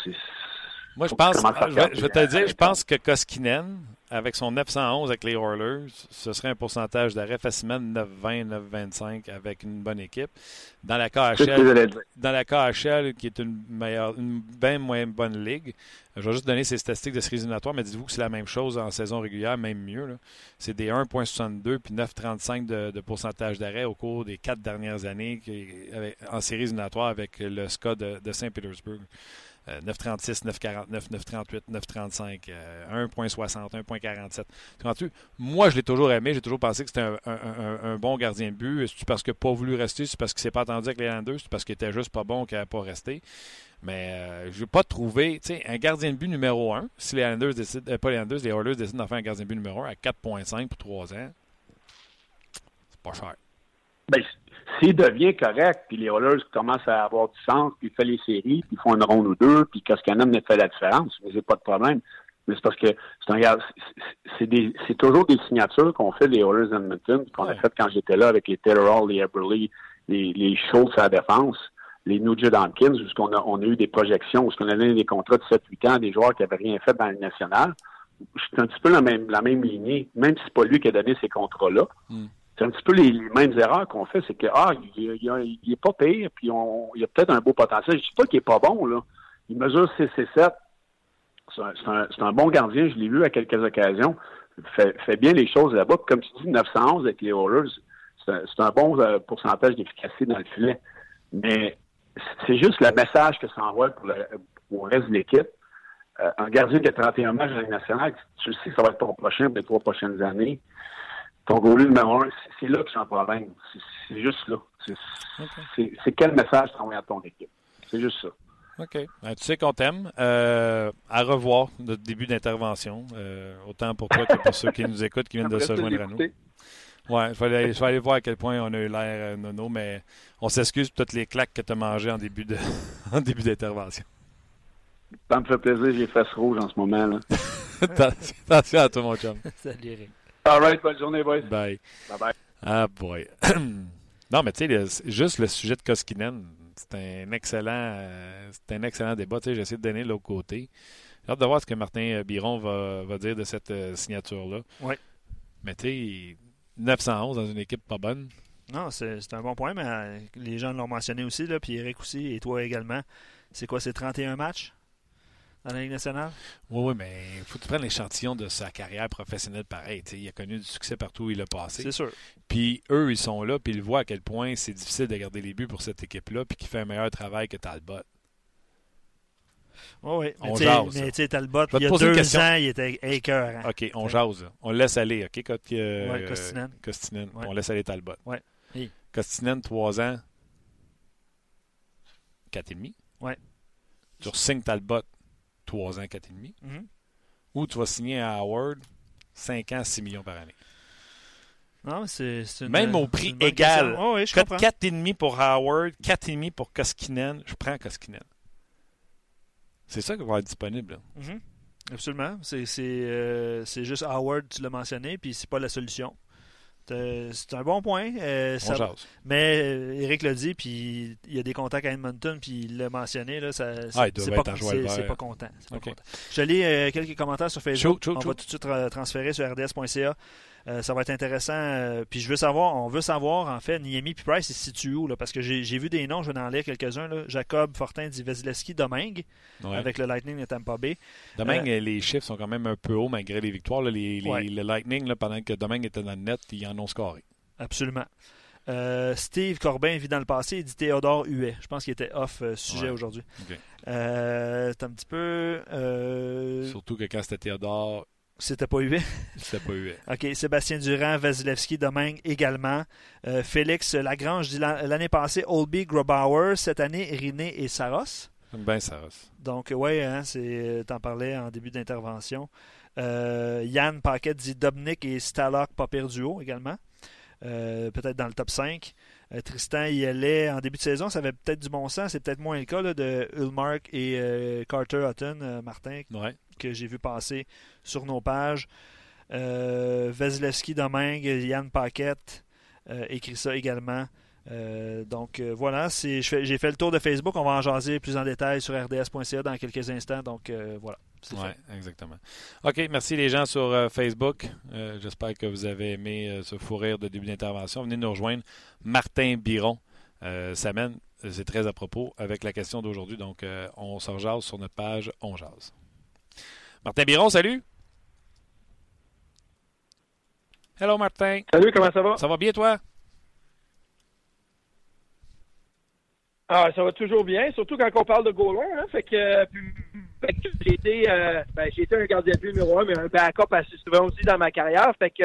Moi, je pense, je vais, te dire, je pense que Koskinen, avec son 911 avec les Oilers, ce serait un pourcentage d'arrêt facilement de 9,20, 9,25 avec une bonne équipe. Dans la KHL, dans la KHL qui est une meilleure, une bien moins bonne ligue, je vais juste donner ces statistiques de séries éliminatoires, mais dites-vous que c'est la même chose en saison régulière, même mieux. C'est des 1,62 puis 9,35 de, de pourcentage d'arrêt au cours des quatre dernières années en séries éliminatoires avec le SCA de, de Saint-Pétersbourg. 9,36, 9,49, 9,38, 9,35, 1,60, 1,47. Moi, je l'ai toujours aimé. J'ai toujours pensé que c'était un, bon gardien de but. C'est parce qu'il n'a pas voulu rester, c'est parce qu'il s'est pas attendu avec les Landers, c'est parce qu'il était juste pas bon qu'il n'avait pas resté? Mais euh, je n'ai pas trouvé, tu sais, un gardien de but numéro 1, si les Landers décident, euh, pas les Landers, les Oilers décident d'en faire un gardien de but numéro 1 à 4,5 pour 3 ans, c'est pas cher. Ben, s'il devient correct, puis les Oilers commencent à avoir du sens, puis il fait les séries, puis ils font une ronde ou deux, puis Koskinen ne fait la différence, mais j'ai pas de problème. Mais c'est parce que c'est c'est toujours des signatures qu'on fait les Oilers Edmonton, qu'on a fait quand j'étais là avec les Taylor Hall, les Eberly, les, les Schultz à la défense, les Nugent Hopkins, qu'on a, on a eu des projections, où on a donné des contrats de 7-8 ans à des joueurs qui n'avaient rien fait dans le national. C'est un petit peu la même, la même lignée, même si c'est pas lui qui a donné ces contrats-là. Hmm c'est un petit peu les, mêmes erreurs qu'on fait, c'est que ah, il, est pas pire, puis on, il a peut-être un beau potentiel. Je dis pas qu'il est pas bon, là. Il mesure 6 et 7. C'est un, bon gardien, je l'ai vu à quelques occasions. Fait, fait bien les choses là-bas. Comme tu dis, 911 avec les Oilers, c'est un, bon euh, pourcentage d'efficacité dans le filet. Mais c'est juste le message que ça envoie pour le, reste de l'équipe. Euh, un gardien qui a 31 matchs dans la nationale, tu sais que ça va être ton prochain pour les trois prochaines années ton goalie numéro un, c'est là que c'est un problème. C'est juste là. C'est quel message tu envoies à ton équipe? C'est juste ça. OK. Ben, tu sais qu'on t'aime. Euh, à revoir notre début d'intervention. Euh, autant pour toi que pour ceux qui nous écoutent, qui viennent de se joindre à nous. Ouais, je vais, aller, voir à quel point on a eu l'air euh, nono, mais on s'excuse pour toutes les claques que tu as mangées en début de en début d'intervention. Ça me fait plaisir, j'ai fesses rouges en ce moment. Là. Attention à toi, mon chum. Salut, Eric. All right, bonne journée, boys. Bye. Bye-bye. Ah, boy. non, mais tu sais, juste le sujet de Koskinen, c'est un excellent euh, c'est un excellent débat. Tu sais, j'essaie de donner l'autre côté. J'ai hâte de voir ce que Martin Biron va, va dire de cette euh, signature-là. Oui. Mais tu sais, 911 dans une équipe pas bonne. Non, c'est un bon point, mais euh, les gens l'ont mentionné aussi, là, puis Eric aussi, et toi également. C'est quoi, c'est 31 matchs? Dans la Ligue nationale? Oui, oui, mais il faut que tu prennes l'échantillon de sa carrière professionnelle pareil. il a connu du succès partout où il a passé. C'est sûr. Puis eux, ils sont là, puis ils voient à quel point c'est difficile de garder les buts pour cette équipe-là, puis qu'il fait un meilleur travail que Talbot. Oui, oui. On jase. Mais tu sais, Talbot, il y a deux ans, il était écœurant. OK, on jase. On laisse aller, OK? Quand, euh, oui, Costinen. Costinen. On laisse aller Talbot. Oui. Costinen, trois ans, quatre et demi. Oui. Tu signes Talbot, 3 ans, 4,5. demi. Mhm. Ou tu vas signer à Howard 5 ans, 6 millions par année. Non, c'est une, Même au prix égal. Oh, oui, je comprends. 4,5 pour Howard, 4,5 pour Koskinen, je prends Koskinen. C'est ça qui va être disponible. Mhm. Absolument. Euh, c'est juste Howard, tu l'as mentionné, puis c'est pas la solution. C'est un bon point. Euh, mais euh, Eric l'a dit, puis il y a des contacts à Edmonton, puis il l'a mentionné. Là, ça, ah, c'est pas, pas, content. Pas content. Je lis euh, quelques commentaires sur Facebook. On va tout de suite transférer sur rds.ca. Euh, ça va être intéressant. Euh, puis je veux savoir, on veut savoir, en fait, Niemi et Price, ils se situent où? Là, parce que j'ai vu des noms, je vais en lire quelques-uns. Jacob Fortin dit Vasilevski, Domingue, avec le Lightning de Tampa Bay. Domingue, euh, les chiffres sont quand même un peu hauts malgré les victoires. Les, Le Lightning, là, pendant que Domingue était dans le net, ils en ont scoré. Absolument. Steve Corbin vit dans le passé, il dit Théodore Huet. Je pense qu'il était off sujet aujourd'hui. c'est un petit peu. Surtout que quand c'était Théodore, c'était pas Huet? C'était pas Huet. OK. Sébastien Durand, Vasilevski, Domingue également. Euh, Félix Lagrange dit l'année passée, Olby, Grobauer. Cette année, Riné et Saros. Ben Saros. Donc, oui, hein, t'en parlais en début d'intervention. Euh, Yann Paquet dit Dominic et Stalok, pas duo également. Euh, peut-être dans le top 5. Tristan y allait en début de saison, ça avait peut-être du bon sens. C'est peut-être moins le cas de Ulmark et Carter Hutton, Martin, que j'ai vu passer sur nos pages. Euh, Vasilevski Domingue, Yann Paquette euh, écrit ça également. Euh, donc euh, voilà, j'ai fait, le tour de Facebook. On va en jaser plus en détail sur rds.ca dans quelques instants. Donc voilà. Oui, exactement. OK, merci les gens sur Facebook. J'espère que vous avez aimé ce fou rire de début d'intervention. Venez nous rejoindre. Martin Biron ça mène, c'est très à propos avec la question d'aujourd'hui. Donc on se rejase sur notre page On jase. Martin Biron, salut! Hello, Martin. Salut, comment ça va? Ça va bien, toi? Ah, ça va toujours bien, surtout quand on parle de goaler. Hein, fait que, euh, j'ai été, euh, ben, été un gardien de but numéro un, mais un backup assez souvent aussi dans ma carrière. Fait que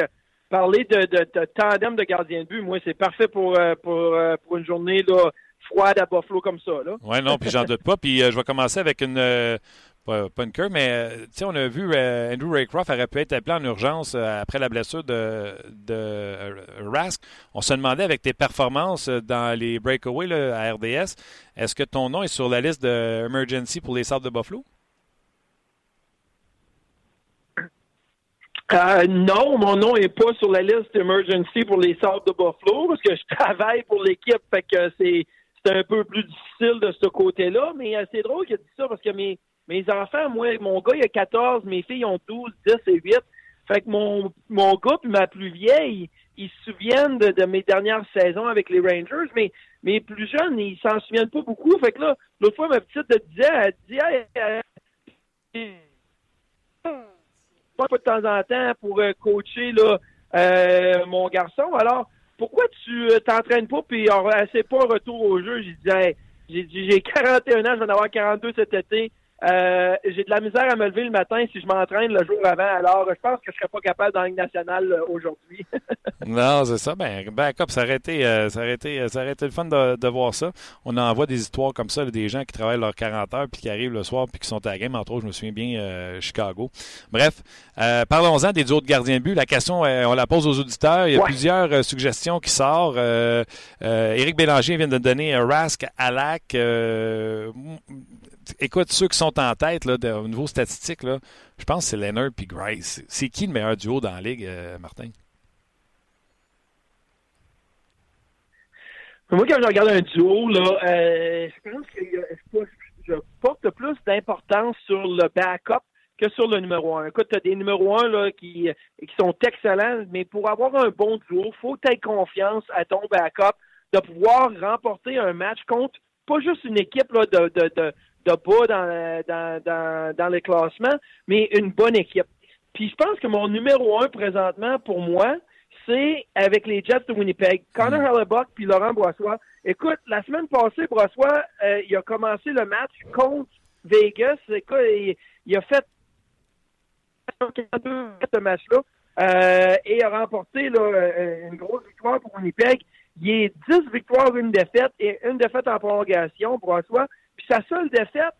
parler de, de, de tandem de gardien de but, moi, c'est parfait pour, euh, pour, pour une journée là, froide à Buffalo comme ça. Oui, non, puis j'en doute pas. Puis je vais commencer avec une pas, une mais euh, on a vu euh, Andrew Raycroft aurait pu être appelé en urgence euh, après la blessure de, Rask. On se demandait avec tes performances dans les breakaways à RDS, est-ce que ton nom est sur la liste de emergency pour les Sables de Buffalo? non, mon nom est pas sur la liste d'emergency pour les Sables de Buffalo parce que je travaille pour l'équipe, fait que c'est un peu plus difficile de ce côté-là. Mais c'est drôle qu'il dit ça parce que mes mes enfants, moi, mon gars, il a 14, mes filles ont 12, 10 et 8. Fait que mon, mon gars puis ma plus vieille, ils se souviennent de, mes dernières saisons avec les Rangers, mais mes plus jeunes, ils s'en souviennent pas beaucoup. Fait que là, l'autre fois, ma petite te disait, elle dit, hey, pas de temps en temps pour euh, coacher là, euh, mon garçon. Alors, pourquoi tu euh, t'entraînes pas puis c'est pas un retour au jeu? J'ai dit, hey, j'ai 41 ans, je vais en avoir 42 cet été. Euh, j'ai de la misère à me lever le matin si je m'entraîne le jour avant. Alors, je pense que je serais pas capable dans la Ligue nationale euh, aujourd'hui. non, c'est ça. Ben, backup, ça aurait été, euh, ça aurait été, ça aurait été le fun de, de, voir ça. On en voit des histoires comme ça, des gens qui travaillent leurs 40 heures puis qui arrivent le soir puis qui sont à la game. Entre autres, je me souviens bien, Chicago. Bref, parlons-en des autres gardiens de but. La question, on la pose aux auditeurs. Il y a plusieurs suggestions qui sortent. Éric Bélanger vient de donner un Rask Alak écoute, ceux qui sont en tête là, au niveau statistique, là, je pense que c'est Leonard et Grice. C'est qui le meilleur duo dans la ligue, euh, Martin? Moi, quand je regarde un duo, là, euh, je pense que je porte plus d'importance sur le backup que sur le numéro un. Écoute, tu as des numéros un là, qui, qui sont excellents, mais pour avoir un bon duo, il faut que tu aies confiance à ton backup de pouvoir remporter un match contre pas juste une équipe là, de, de, de bas dans, dans, dans, dans les classements, mais une bonne équipe. Puis je pense que mon numéro un présentement pour moi, c'est avec les Jets de Winnipeg. Connor mm. Hellebuck puis Laurent Boissois. Écoute, la semaine passée, Boissois, euh, il a commencé le match contre Vegas. Écoute, il, a fait ce match-là euh, et a remporté là, euh, une grosse victoire pour Winnipeg. Il est 10 victoires, une défaite et une défaite en prolongation, Boissois. Puis sa seule défaite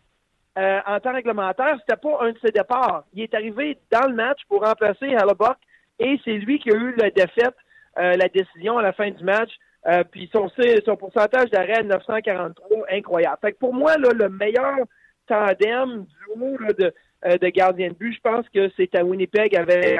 euh, en temps réglementaire, c'était pas un de ses départs. Il est arrivé dans le match pour remplacer Hellebuck et c'est lui qui a eu la défaite, euh, la décision à la fin du match. Euh, puis son, son pourcentage d'arrêt 943, incroyable. Fait que pour moi, là, le meilleur tandem du là, de, gardien de but, je pense que c'est à Winnipeg avec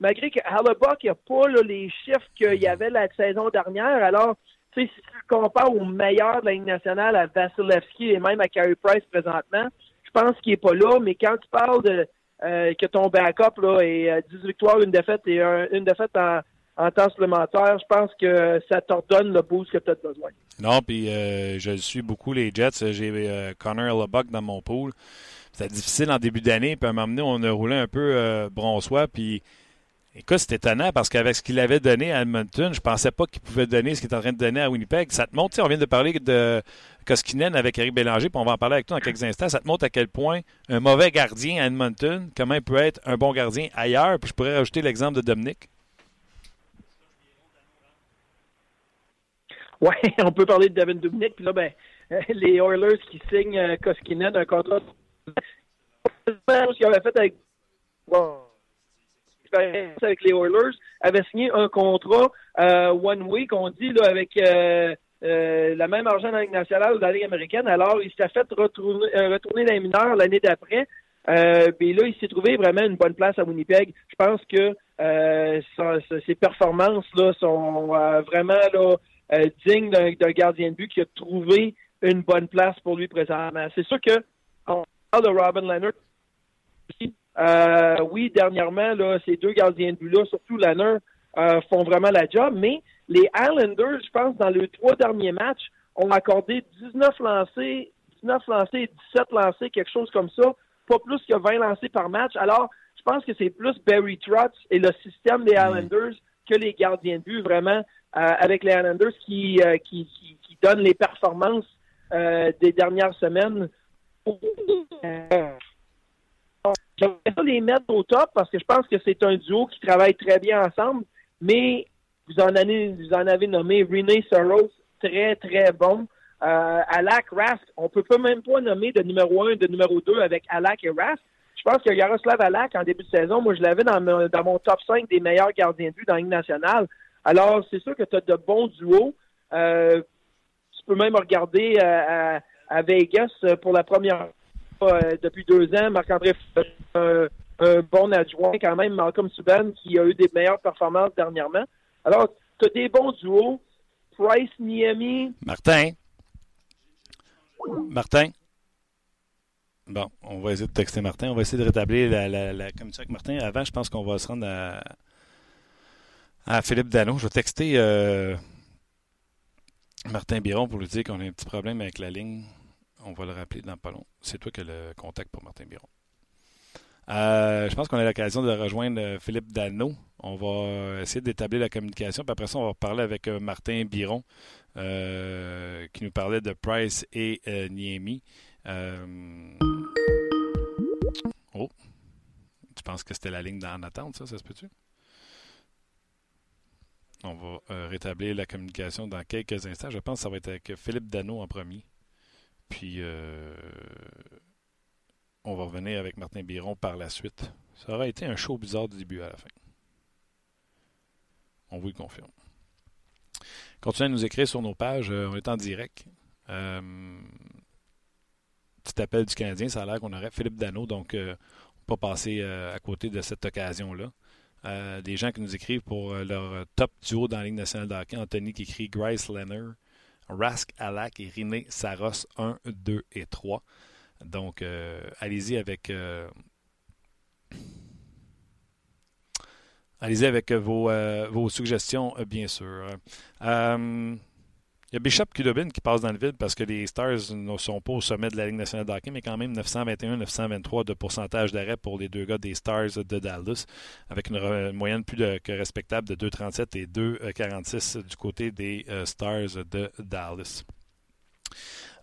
malgré que Hellebuck n'a pas les chiffres qu'il y avait la saison dernière. Alors, si tu compares au meilleur de la Ligue nationale à Vasilevski et même à Carey Price présentement, je pense qu'il n'est pas là, mais quand tu parles de euh, que ton backup là, est 10 euh, victoires, une défaite et une défaite en, temps supplémentaire, je pense que ça t'ordonne le boost que tu as besoin. Non, puis euh, je suis beaucoup les Jets. J'ai Connor LeBuck dans mon pool. C'était difficile en début d'année, puis à un moment donné, on a roulé un peu bronsois, puis Écoute, c'est étonnant parce qu'avec ce qu'il avait donné à Edmonton, je pensais pas qu'il pouvait donner ce qu'il est en train de donner à Winnipeg. Ça te montre, on vient de parler de Koskinen avec Eric Bélanger, puis on va en parler avec toi dans quelques instants. Ça te montre à quel point un mauvais gardien à Edmonton, comment il peut être un bon gardien ailleurs. Puis je pourrais rajouter l'exemple de Dominique. Oui, on peut parler de Devin Dominic. Puis là, ben, les Oilers qui signent euh, Koskinen un contrat. Ce qu'il avait fait avec avec les Oilers, avait signé un contrat euh, one week, on dit, avec euh, euh, le même argent dans la Ligue nationale ou dans la américaine. Alors, il s'est fait retourner, retourner dans les mineurs l'année d'après. Euh, puis là, il s'est trouvé vraiment une bonne place à Winnipeg. Je pense que ses performances là sont vraiment là, dignes d'un gardien de but qui a trouvé une bonne place pour lui présentement. C'est sûr que on parle de Robin Leonard euh, oui, dernièrement, là, ces deux gardiens de but-là, surtout Lanner, euh, font vraiment la job, mais les Islanders, je pense, dans les trois derniers matchs, ont accordé 19 lancés, 19 lancés, 17 lancés, quelque chose comme ça, pas plus que 20 lancés par match. Alors, je pense que c'est plus Barry Trotz et le système des mm. Islanders que les gardiens de but, vraiment, euh, avec les Islanders qui, qui, qui, qui, donnent les performances des dernières semaines. J'aimerais pas les mettre au top parce que je pense que c'est un duo qui travaille très bien ensemble, mais vous en avez, vous en avez nommé René Soros, très, très bon. euh, Alak, Rask, on peut pas même pas nommer de numéro 1 de numéro 2 avec Alak et Rask. Je pense que Yaroslav Alak, en début de saison, moi, je l'avais dans, mon- top 5 des meilleurs gardiens de but dans la nationale. Alors, c'est sûr que tu as de bons duos. Euh, tu peux même regarder euh, à, à Vegas euh, pour la première depuis deux ans. Marc-André un, un bon adjoint quand même, Malcolm Subban, qui a eu des meilleures performances dernièrement. Alors, tu as des bons duos. Price, Niemi, Martin. Martin. Bon, on va essayer de texter Martin. On va essayer de rétablir la, la, communication avec Martin. Avant, je pense qu'on va se rendre à, Philippe Dano. Je vais texter euh, Martin Biron pour lui dire qu'on a un petit problème avec la ligne. On va le rappeler dans pas long. C'est toi qui as le contact pour Martin Biron. Euh, je pense qu'on a l'occasion de rejoindre euh, Philippe Dano. On va essayer d'établir la communication. Puis après ça, on va parler avec euh, Martin Biron. Euh, qui nous parlait de Price et euh, Niemi. Euh, Oh, tu penses que c'était la ligne en attente, ça, ça se peut-tu? On va euh, rétablir la communication dans quelques instants. Je pense que ça va être avec Philippe Dano en premier. Puis, euh, on va revenir avec Martin Biron par la suite. Ça aurait été un show bizarre du début à la fin. On vous le confirme. Continuez à nous écrire sur nos pages. euh, on est en direct. Euh, petit appel du Canadien, ça a l'air qu'on aurait Philippe Dano, donc euh, on ne pas passer à côté de cette occasion-là. Des gens qui nous écrivent pour leur top duo dans la Ligue nationale de hockey. Anthony qui écrit Grice Lenner, Rask Alak et Riné Saros 1, 2 et 3. Donc, euh, allez-y avec. euh, Allez-y avec vos, euh, vos suggestions, bien sûr. Il y a Bishop Kudobin qui passe dans le vide parce que les Stars ne sont pas au sommet de la Ligue nationale de hockey, mais quand même 921-923 de pourcentage d'arrêt pour les deux gars des Stars de Dallas, avec une, moyenne plus que respectable de 2,37 et 2,46 du côté des euh, Stars de Dallas.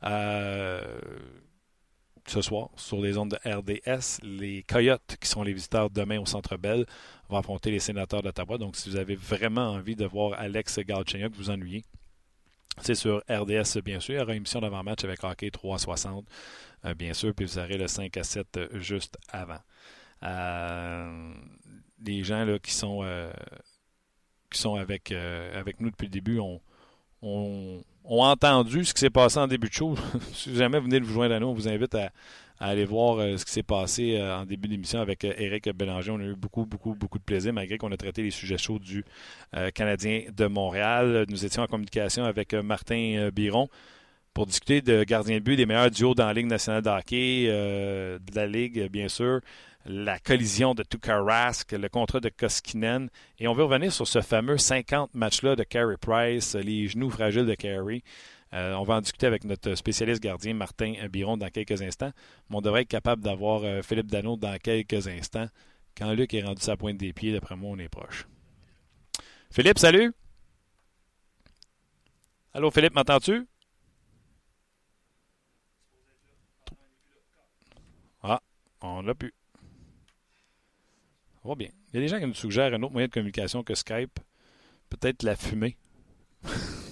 Euh, ce soir, sur les ondes de RDS, les Coyotes, qui sont les visiteurs demain au Centre Bell, vont affronter les sénateurs d'Ottawa. Donc, si vous avez vraiment envie de voir Alex Galchenyuk vous ennuyer, c'est sur RDS, bien sûr. Il y aura une émission d'avant-match avec Hockey 360, euh, bien sûr, puis vous aurez le 5 à 7 euh, juste avant. Euh, les gens qui sont avec, nous depuis le début ont entendu ce qui s'est passé en début de show. si jamais vous venez de vous joindre à nous, on vous invite à, à aller voir euh, ce qui s'est passé euh, en début d'émission avec euh, Éric Bélanger. On a eu beaucoup, beaucoup, beaucoup de plaisir, malgré qu'on a traité les sujets chauds du euh, Canadien de Montréal. Nous étions en communication avec euh, Martin euh, Biron pour discuter de gardien de but, des meilleurs duos dans la Ligue nationale de hockey, euh, de la Ligue, bien sûr, la collision de Tuukka Rask, le contrat de Koskinen. Et on veut revenir sur ce fameux 50 match-là de Carey Price, les genoux fragiles de Carey. Euh, on va en discuter avec notre spécialiste gardien Martin Biron dans quelques instants. Mais on devrait être capable d'avoir euh, Philippe Dano dans quelques instants. Quand Luc est rendu sa pointe des pieds, d'après moi, on est proche. Philippe, salut! Allô, Philippe, m'entends-tu? Ah, on l'a pu. Va bien. Il y a des gens qui nous suggèrent un autre moyen de communication que Skype. Peut-être la fumée.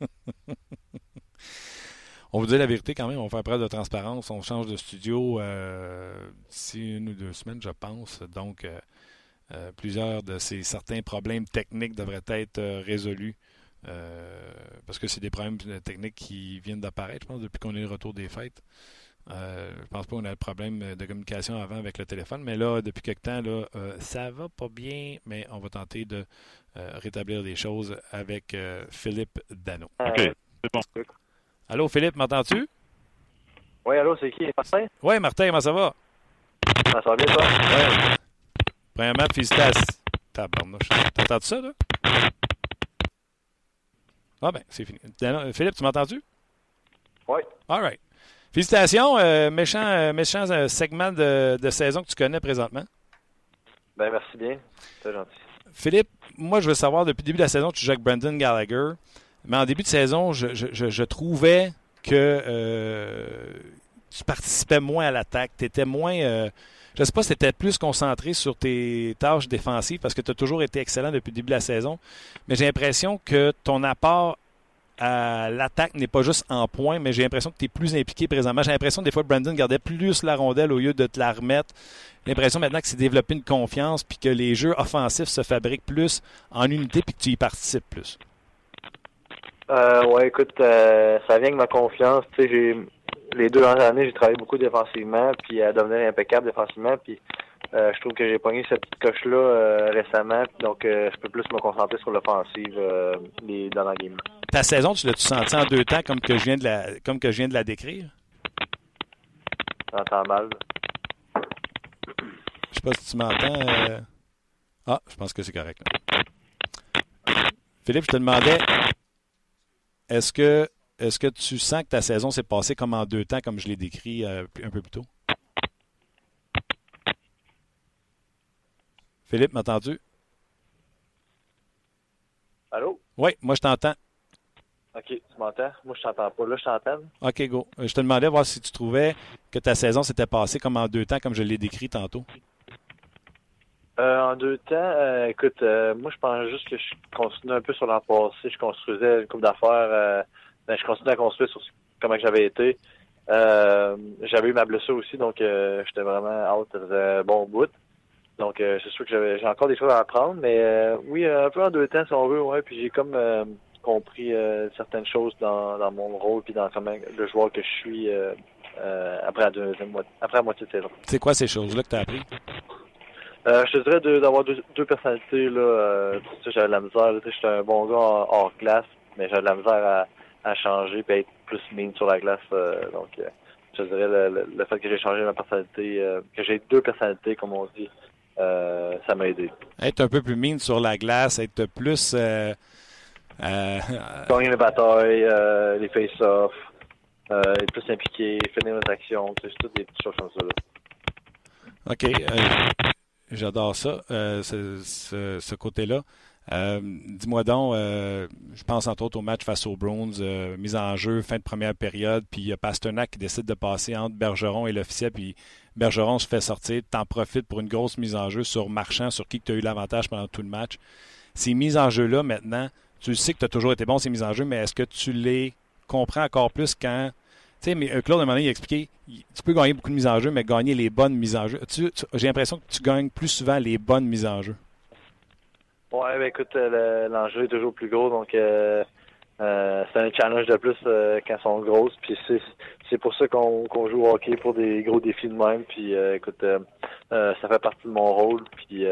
on vous dit la vérité quand même. On va faire preuve de transparence. On change de studio euh, d'ici une ou deux semaines, je pense. Donc, euh, euh, plusieurs de ces certains problèmes techniques devraient être résolus. parce que c'est des problèmes techniques qui viennent d'apparaître, je pense, depuis qu'on est le retour des fêtes. Euh, je pense pas qu'on a le problème de communication avant avec le téléphone, mais là, depuis quelque temps, là, euh, ça va pas bien, mais on va tenter de rétablir les choses avec euh, Philippe Dano. OK, c'est bon. Allô, Philippe, m'entends-tu? Oui, allô, c'est qui? Martin? Oui, Martin, comment ça va? Ça va bien, toi? Ouais. Premièrement, félicitations. Tabarnouche. T'entends ça, là? Ah ben, c'est fini. Dano- Philippe, tu m'entends-tu? Oui. All right. Félicitations. euh, méchant euh, méchant euh, segment de, de saison que tu connais présentement. Ben, merci bien. C'est gentil. Philippe, moi, je veux savoir, depuis le début de la saison, tu joues avec Brandon Gallagher. Mais en début de saison, je, trouvais que euh, tu participais moins à l'attaque. Tu étais moins. euh, je ne sais pas si tu étais plus concentré sur tes tâches défensives parce que tu as toujours été excellent depuis le début de la saison. Mais j'ai l'impression que ton apport l'attaque n'est pas juste en point, mais j'ai l'impression que tu es plus impliqué présentement. J'ai l'impression que des fois, Brandon gardait plus la rondelle au lieu de te la remettre. J'ai l'impression maintenant que c'est développé une confiance puis que les jeux offensifs se fabriquent plus en unité puis que tu y participes plus. Euh, ouais, écoute, euh, ça vient avec ma confiance. Tu sais, les deux dernières années, j'ai travaillé beaucoup défensivement, puis à devenir impeccable défensivement, puis euh, je trouve que j'ai pogné cette petite coche-là euh, récemment, donc euh, je peux plus me concentrer sur l'offensive dans la game. Ta saison, tu l'as-tu senti en deux temps comme que je viens de la, comme que je viens de la décrire? J'entends mal. Je sais pas si tu m'entends. Ah, je pense que c'est correct. là. Philippe, je te demandais, est-ce que, est-ce que tu sens que ta saison s'est passée comme en deux temps, comme je l'ai décrit un peu plus tôt? Philippe, m'entends-tu? Allô? Oui, moi je t'entends. Ok, tu m'entends? Moi, je t'entends pas. Là, je t'entends. OK, go. Euh, Je te demandais voir si tu trouvais que ta saison s'était passée comme en deux temps, comme je l'ai décrit tantôt. Euh, en deux temps, euh, écoute, euh, moi, je pense juste que je continue un peu sur l'an passé. Je construisais une coupe d'affaires. Ben, je continue à construire sur comment j'avais été. J'avais eu ma blessure aussi, donc j'étais vraiment out. Bon bout. Donc, euh, c'est sûr que j'avais- j'ai encore des choses à apprendre, mais euh, oui, un peu en deux temps, si on veut, ouais. Puis j'ai comme euh, compris euh, certaines choses dans, dans mon rôle, puis dans comment le joueur que je suis euh, euh, après la deuxième moitié, après la moitié de saison. C'est quoi ces choses-là que tu as appris? Euh, je te dirais de- d'avoir deux, deux personnalités. Là, euh, tu sais, j'avais de la misère. J'étais un bon gars hors, glace, mais j'avais de la misère à, à changer et être plus mean sur la glace. euh, donc, euh, je te dirais le, le- le fait que j'ai changé ma personnalité, euh, que j'ai deux personnalités, comme on dit, euh, ça m'a aidé. Être un peu plus mine sur la glace, être plus. euh, euh, Gagner les batailles, euh, les face-offs, euh, être plus impliqué, finir nos actions, c'est toutes des petites choses comme ça. Là. OK. J'adore ça, ce, ce- ce côté-là. Euh, Dis-moi donc, euh, je pense entre autres au match face aux Browns, euh, mise en jeu, fin de première période, puis il y a Pasternak qui décide de passer entre Bergeron et l'officiel, puis Bergeron se fait sortir, t'en profites pour une grosse mise en jeu sur Marchand, sur qui tu as eu l'avantage pendant tout le match. Ces mises en jeu-là, maintenant, tu sais que tu as toujours été bon, ces mises en jeu, mais est-ce que tu les comprends encore plus quand tu sais, mais Claude, à un moment donné, il a expliqué, tu peux gagner beaucoup de mises en jeu, mais gagner les bonnes mises en jeu. J'ai l'impression que tu gagnes plus souvent les bonnes mises en jeu. Ouais, ben écoute, euh, le- l'enjeu est toujours plus gros, donc euh, euh, c'est un challenge de plus euh, quand elles sont grosses. Puis c'est pour ça qu'on joue au hockey pour des gros défis de même. Puis euh, écoute, ça fait partie de mon rôle, puis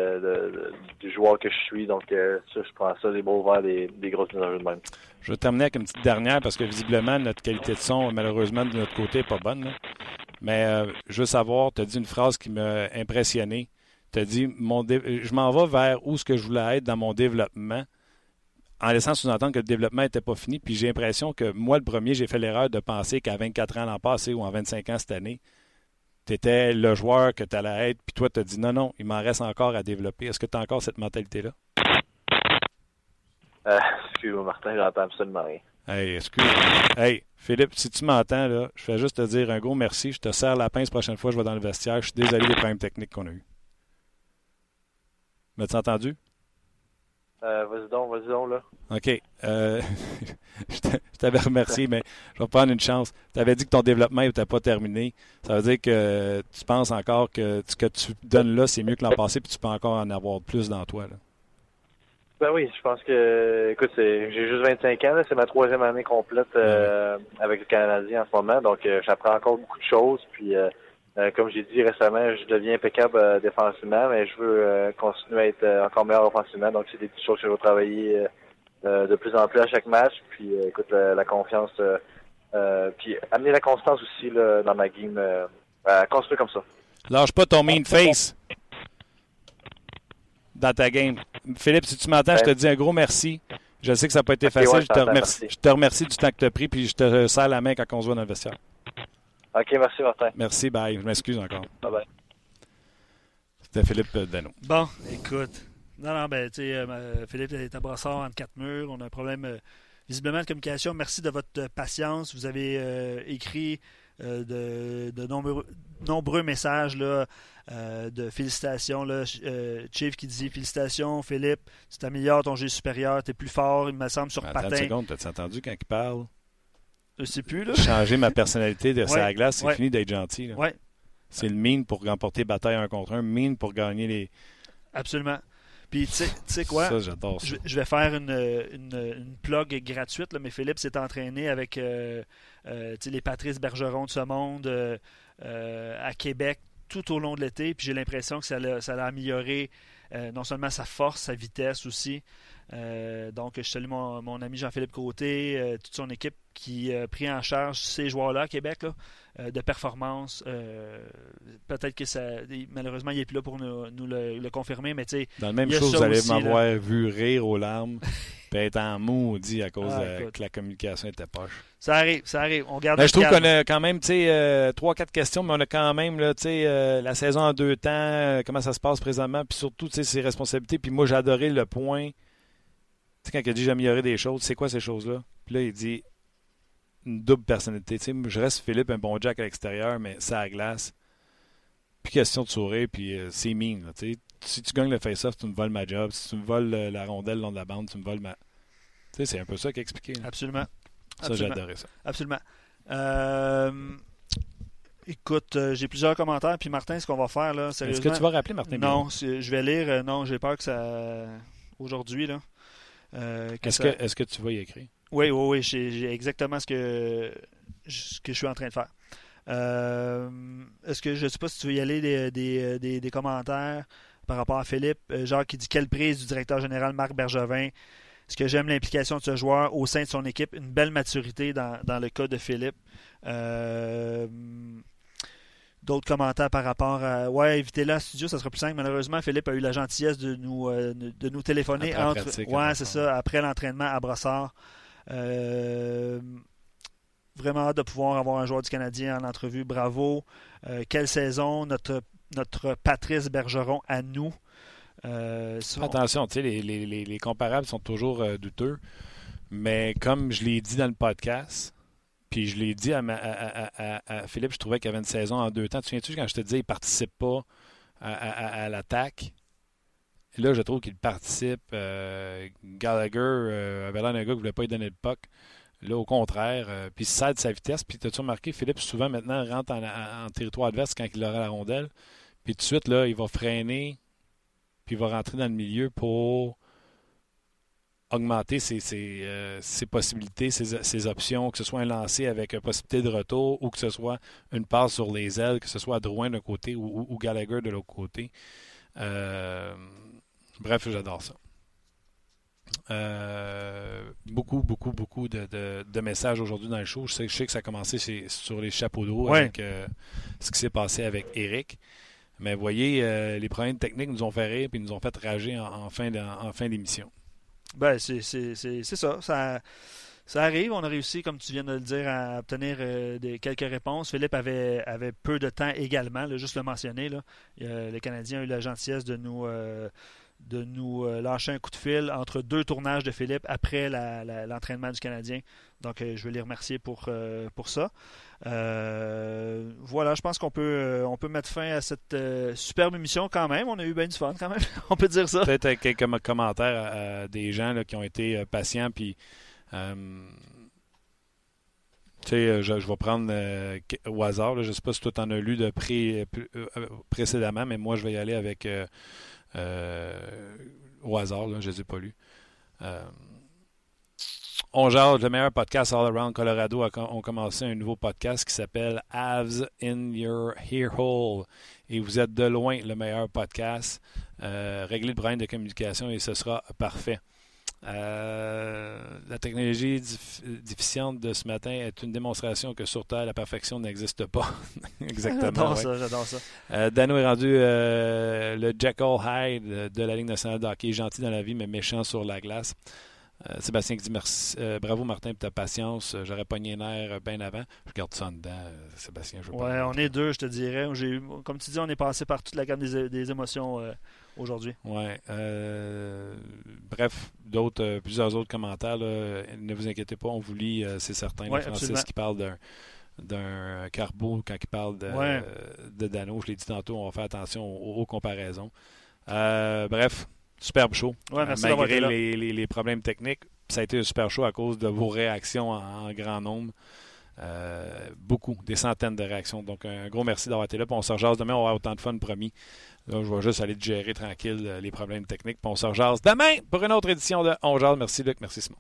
du joueur que je suis. Donc ça, je prends ça les beaux verts, des, des grosses mises de même. Je vais terminer avec une petite dernière parce que visiblement, notre qualité de son, malheureusement, de notre côté, n'est pas bonne. Mais je veux savoir, tu as dit une phrase qui m'a impressionné. Tu as dit mon dé- Je m'en vais vers où ce que je voulais être dans mon développement, en laissant sous-entendre que le développement n'était pas fini. Puis j'ai l'impression que moi, le premier, j'ai fait l'erreur de penser qu'à 24 ans l'an passé ou en 25 ans cette année, tu étais le joueur que tu allais être. Puis toi, tu as dit non, non, il m'en reste encore à développer. Est-ce que tu as encore cette mentalité-là? Euh, Excuse-moi, Martin, j'entends absolument rien. Hey, excuse. Hey, Philippe, si tu m'entends, là, je fais juste te dire un gros merci. Je te serre la pince la prochaine fois je vais dans le vestiaire. Je suis désolé des problèmes techniques qu'on a eus. M'as-tu entendu? Euh, vas-y donc, vas-y donc, là. OK. Euh, je t'a- je t'avais remercié, mais je vais prendre une chance. Tu avais dit que ton développement n'était pas terminé. Ça veut dire que tu penses encore que ce que tu donnes là, c'est mieux que l'an passé, puis tu peux encore en avoir plus dans toi. Là. Ben oui, je pense que, écoute, j'ai juste 25 ans, c'est ma troisième année complète euh, avec le Canadien en ce moment, donc euh, j'apprends encore beaucoup de choses. Puis, euh, comme j'ai dit récemment, je deviens impeccable euh, défensivement, mais je veux euh, continuer à être encore meilleur offensivement. Donc, c'est des petites choses que je vais travailler de plus en plus à chaque match. Puis, écoute, la, la confiance, puis amener la constance aussi là, dans ma game, à construire comme ça. Lâche pas ton mean face dans ta game. Philippe, si tu m'entends, je te dis un gros merci. Je sais que ça n'a pas été facile. ouais, je, je te remercie, merci. je te remercie du temps que tu as pris, puis je te serre la main quand on se voit dans le vestiaire. OK, merci Martin. Merci, bye. Je m'excuse encore. Bye bye. C'était Philippe euh, Dano. Bon, écoute. Non, non, ben, tu sais, euh, Philippe est à brassard entre quatre murs. On a un problème, euh, visiblement, de communication. Merci de votre euh, patience. Vous avez euh, écrit de, de nombreux, nombreux messages là, euh, de félicitations. Là. Euh, Chief qui dit Félicitations, Philippe, tu t'améliores ton jeu supérieur, tu es plus fort, il me semble, sur Attends patin. une seconde, t'as-tu entendu quand il parle? Je sais plus, là. Changer ma personnalité de Ouais, sa glace, c'est ouais. fini d'être gentil. là. Ouais. C'est le mine pour remporter bataille un contre un, mine pour gagner les. Absolument. Puis, tu sais- quoi? Ça, j'adore ça. je, je vais faire une, une, une plug gratuite, là, mais Philippe s'est entraîné avec euh, euh, les Patrice Bergeron de ce monde euh, à Québec tout au long de l'été. Puis j'ai l'impression que ça l'a, ça l'a amélioré non seulement sa force, sa vitesse aussi. Euh, donc je salue mon, mon ami Jean-Philippe Côté, euh, toute son équipe qui a pris en charge ces joueurs-là à Québec là, euh, de performance. Euh, peut-être que ça. Malheureusement, il n'est plus là pour nous, nous le, le confirmer, mais tu sais, Dans le même chose, vous allez m'avoir vu rire aux larmes, puis être en maudit à cause Ah, de- que la communication était poche. ça arrive, ça arrive. On garde Ben, je trouve qu'on a quand même, tu sais, euh, trois, quatre questions, mais on a quand même, là, tu sais, euh, la saison en deux temps, euh, comment ça se passe présentement, puis surtout, tu sais, ses responsabilités. Puis moi, j'ai adoré le point, sais, quand il a dit j'améliorais des choses, c'est quoi ces choses-là? Puis là, il dit une double personnalité. Tu sais, je reste Philippe, un bon Jack à l'extérieur, mais ça à glace. Puis question de sourire, puis euh, c'est mean, là, tu sais. Si tu gagnes le face-off, tu me voles ma job. Si tu me voles euh, la rondelle le long de la bande, tu me voles ma... Tu sais, c'est un peu ça qu'il a expliqué. là. Absolument. Ça, j'ai adoré ça. Absolument. Euh, écoute, euh, j'ai plusieurs commentaires. Puis Martin, ce qu'on va faire, là, Est-ce sérieusement... que tu vas rappeler Martin? Non, je vais lire. euh, non, j'ai peur que ça... Aujourd'hui, là... euh, Est-ce ça- que, tu vas y écrire? Oui, oui, oui. J'ai exactement ce que, ce que je suis en train de faire. Euh, Est-ce que je ne sais pas si tu veux y aller des, des, des- des commentaires par rapport à Philippe. Euh, Jacques qui dit quelle prise du directeur général Marc Bergevin. Ce que j'aime l'implication de ce joueur au sein de son équipe, une belle maturité dans, dans le cas de Philippe. Euh, D'autres commentaires par rapport à ouais, invitez-le en studio, ça sera plus simple. Malheureusement, Philippe a eu la gentillesse de nous, euh, de nous téléphoner Après entre pratique, ouais, c'est ça, après l'entraînement à Brossard. Euh, vraiment hâte de pouvoir avoir un joueur du Canadien en entrevue. Bravo. Euh, quelle saison, notre, notre Patrice Bergeron à nous. Euh, Attention, tu sais, les, les- les- les comparables sont toujours douteux, mais comme je l'ai dit dans le podcast, puis je l'ai dit à, Philippe, je trouvais qu'il avait une saison en deux temps. Tu souviens-tu quand je te disais qu'il ne participe pas à, l'attaque? Là, je trouve qu'il participe. Euh, Gallagher euh, avait l'air d'un gars qui ne voulait pas lui donner le puck. Là, au contraire, euh, puis il cède sa vitesse. Puis, as-tu remarqué, Philippe, souvent maintenant, rentre en, en- en territoire adverse quand il aura la rondelle. Puis, tout de suite, là, il va freiner, puis il va rentrer dans le milieu pour augmenter ses, ses, euh, ses possibilités, ses, ses options, que ce soit un lancer avec une possibilité de retour ou que ce soit une passe sur les ailes, que ce soit Drouin d'un côté ou, Gallagher de l'autre côté. Euh, bref, j'adore ça. Euh, beaucoup, beaucoup, beaucoup de, de- de messages aujourd'hui dans le show. Je sais, je sais que ça a commencé chez- sur les chapeaux de roue Ouais. avec ce qui s'est passé avec Eric. Mais vous voyez, les problèmes techniques nous ont fait rire et nous ont fait rager en, en fin d'émission. Ben, c'est ça. ça. Ça arrive. On a réussi, comme tu viens de le dire, à obtenir euh, quelques réponses. Philippe avait, avait peu de temps également, juste le mentionner. Euh, le Canadien a eu la gentillesse de nous, euh, de nous lâcher un coup de fil entre deux tournages de Philippe après l'entraînement du Canadien. Donc, je veux les remercier pour, pour ça. Euh, voilà, je pense qu'on peut, euh, on peut mettre fin à cette euh, superbe émission quand même. On a eu bien du fun quand même. on peut dire ça. Peut-être quelques commentaires à, des gens qui ont été patients. Puis, euh, je, je vais prendre au hasard. je ne sais pas si toi, tu en as lu de pré- précédemment, mais moi, je vais y aller avec au hasard. Je ne les ai pas lus. On jase, le meilleur podcast all around Colorado a commencé un nouveau podcast qui s'appelle Avs in Your Ear Hole. Et vous êtes de loin le meilleur podcast. Euh, réglez le problème de communication et ce sera parfait. Euh, la technologie dif- déficiente de ce matin est une démonstration que sur Terre, la perfection n'existe pas. Exactement. J'adore ouais. ça, j'adore ça. Euh, Dano est rendu euh, le Jekyll Hyde de la Ligue nationale de hockey, gentil dans la vie, mais méchant sur la glace. Euh, Sébastien qui dit merci, euh, bravo Martin pour ta patience. Euh, J'aurais pogné les nerfs bien avant. Je garde ça en dedans, Sébastien. Je veux Ouais, on est deux, je te dirais. Comme tu dis, on est passé par toute la gamme des, des émotions aujourd'hui. Ouais. euh, bref, d'autres, euh, plusieurs autres commentaires. là. ne vous inquiétez pas, on vous lit, euh, c'est certain. Ouais, Francis absolument. qui parle d'un, d'un Carbo quand il parle de, Ouais. de Dano. Je l'ai dit tantôt, on va faire attention aux, aux comparaisons. Bref, superbe show. Ouais, merci Euh, Malgré les, les- les problèmes techniques, ça a été un super show à cause de vos réactions en, en grand nombre. Euh, beaucoup, des centaines de réactions. Donc, un gros merci d'avoir été là. Puis on se rejase demain, on va avoir autant de fun, promis. Là, je vais juste aller gérer tranquille euh, les problèmes techniques. Puis on se rejase demain pour une autre édition de On Jase. Merci Luc, merci Simon.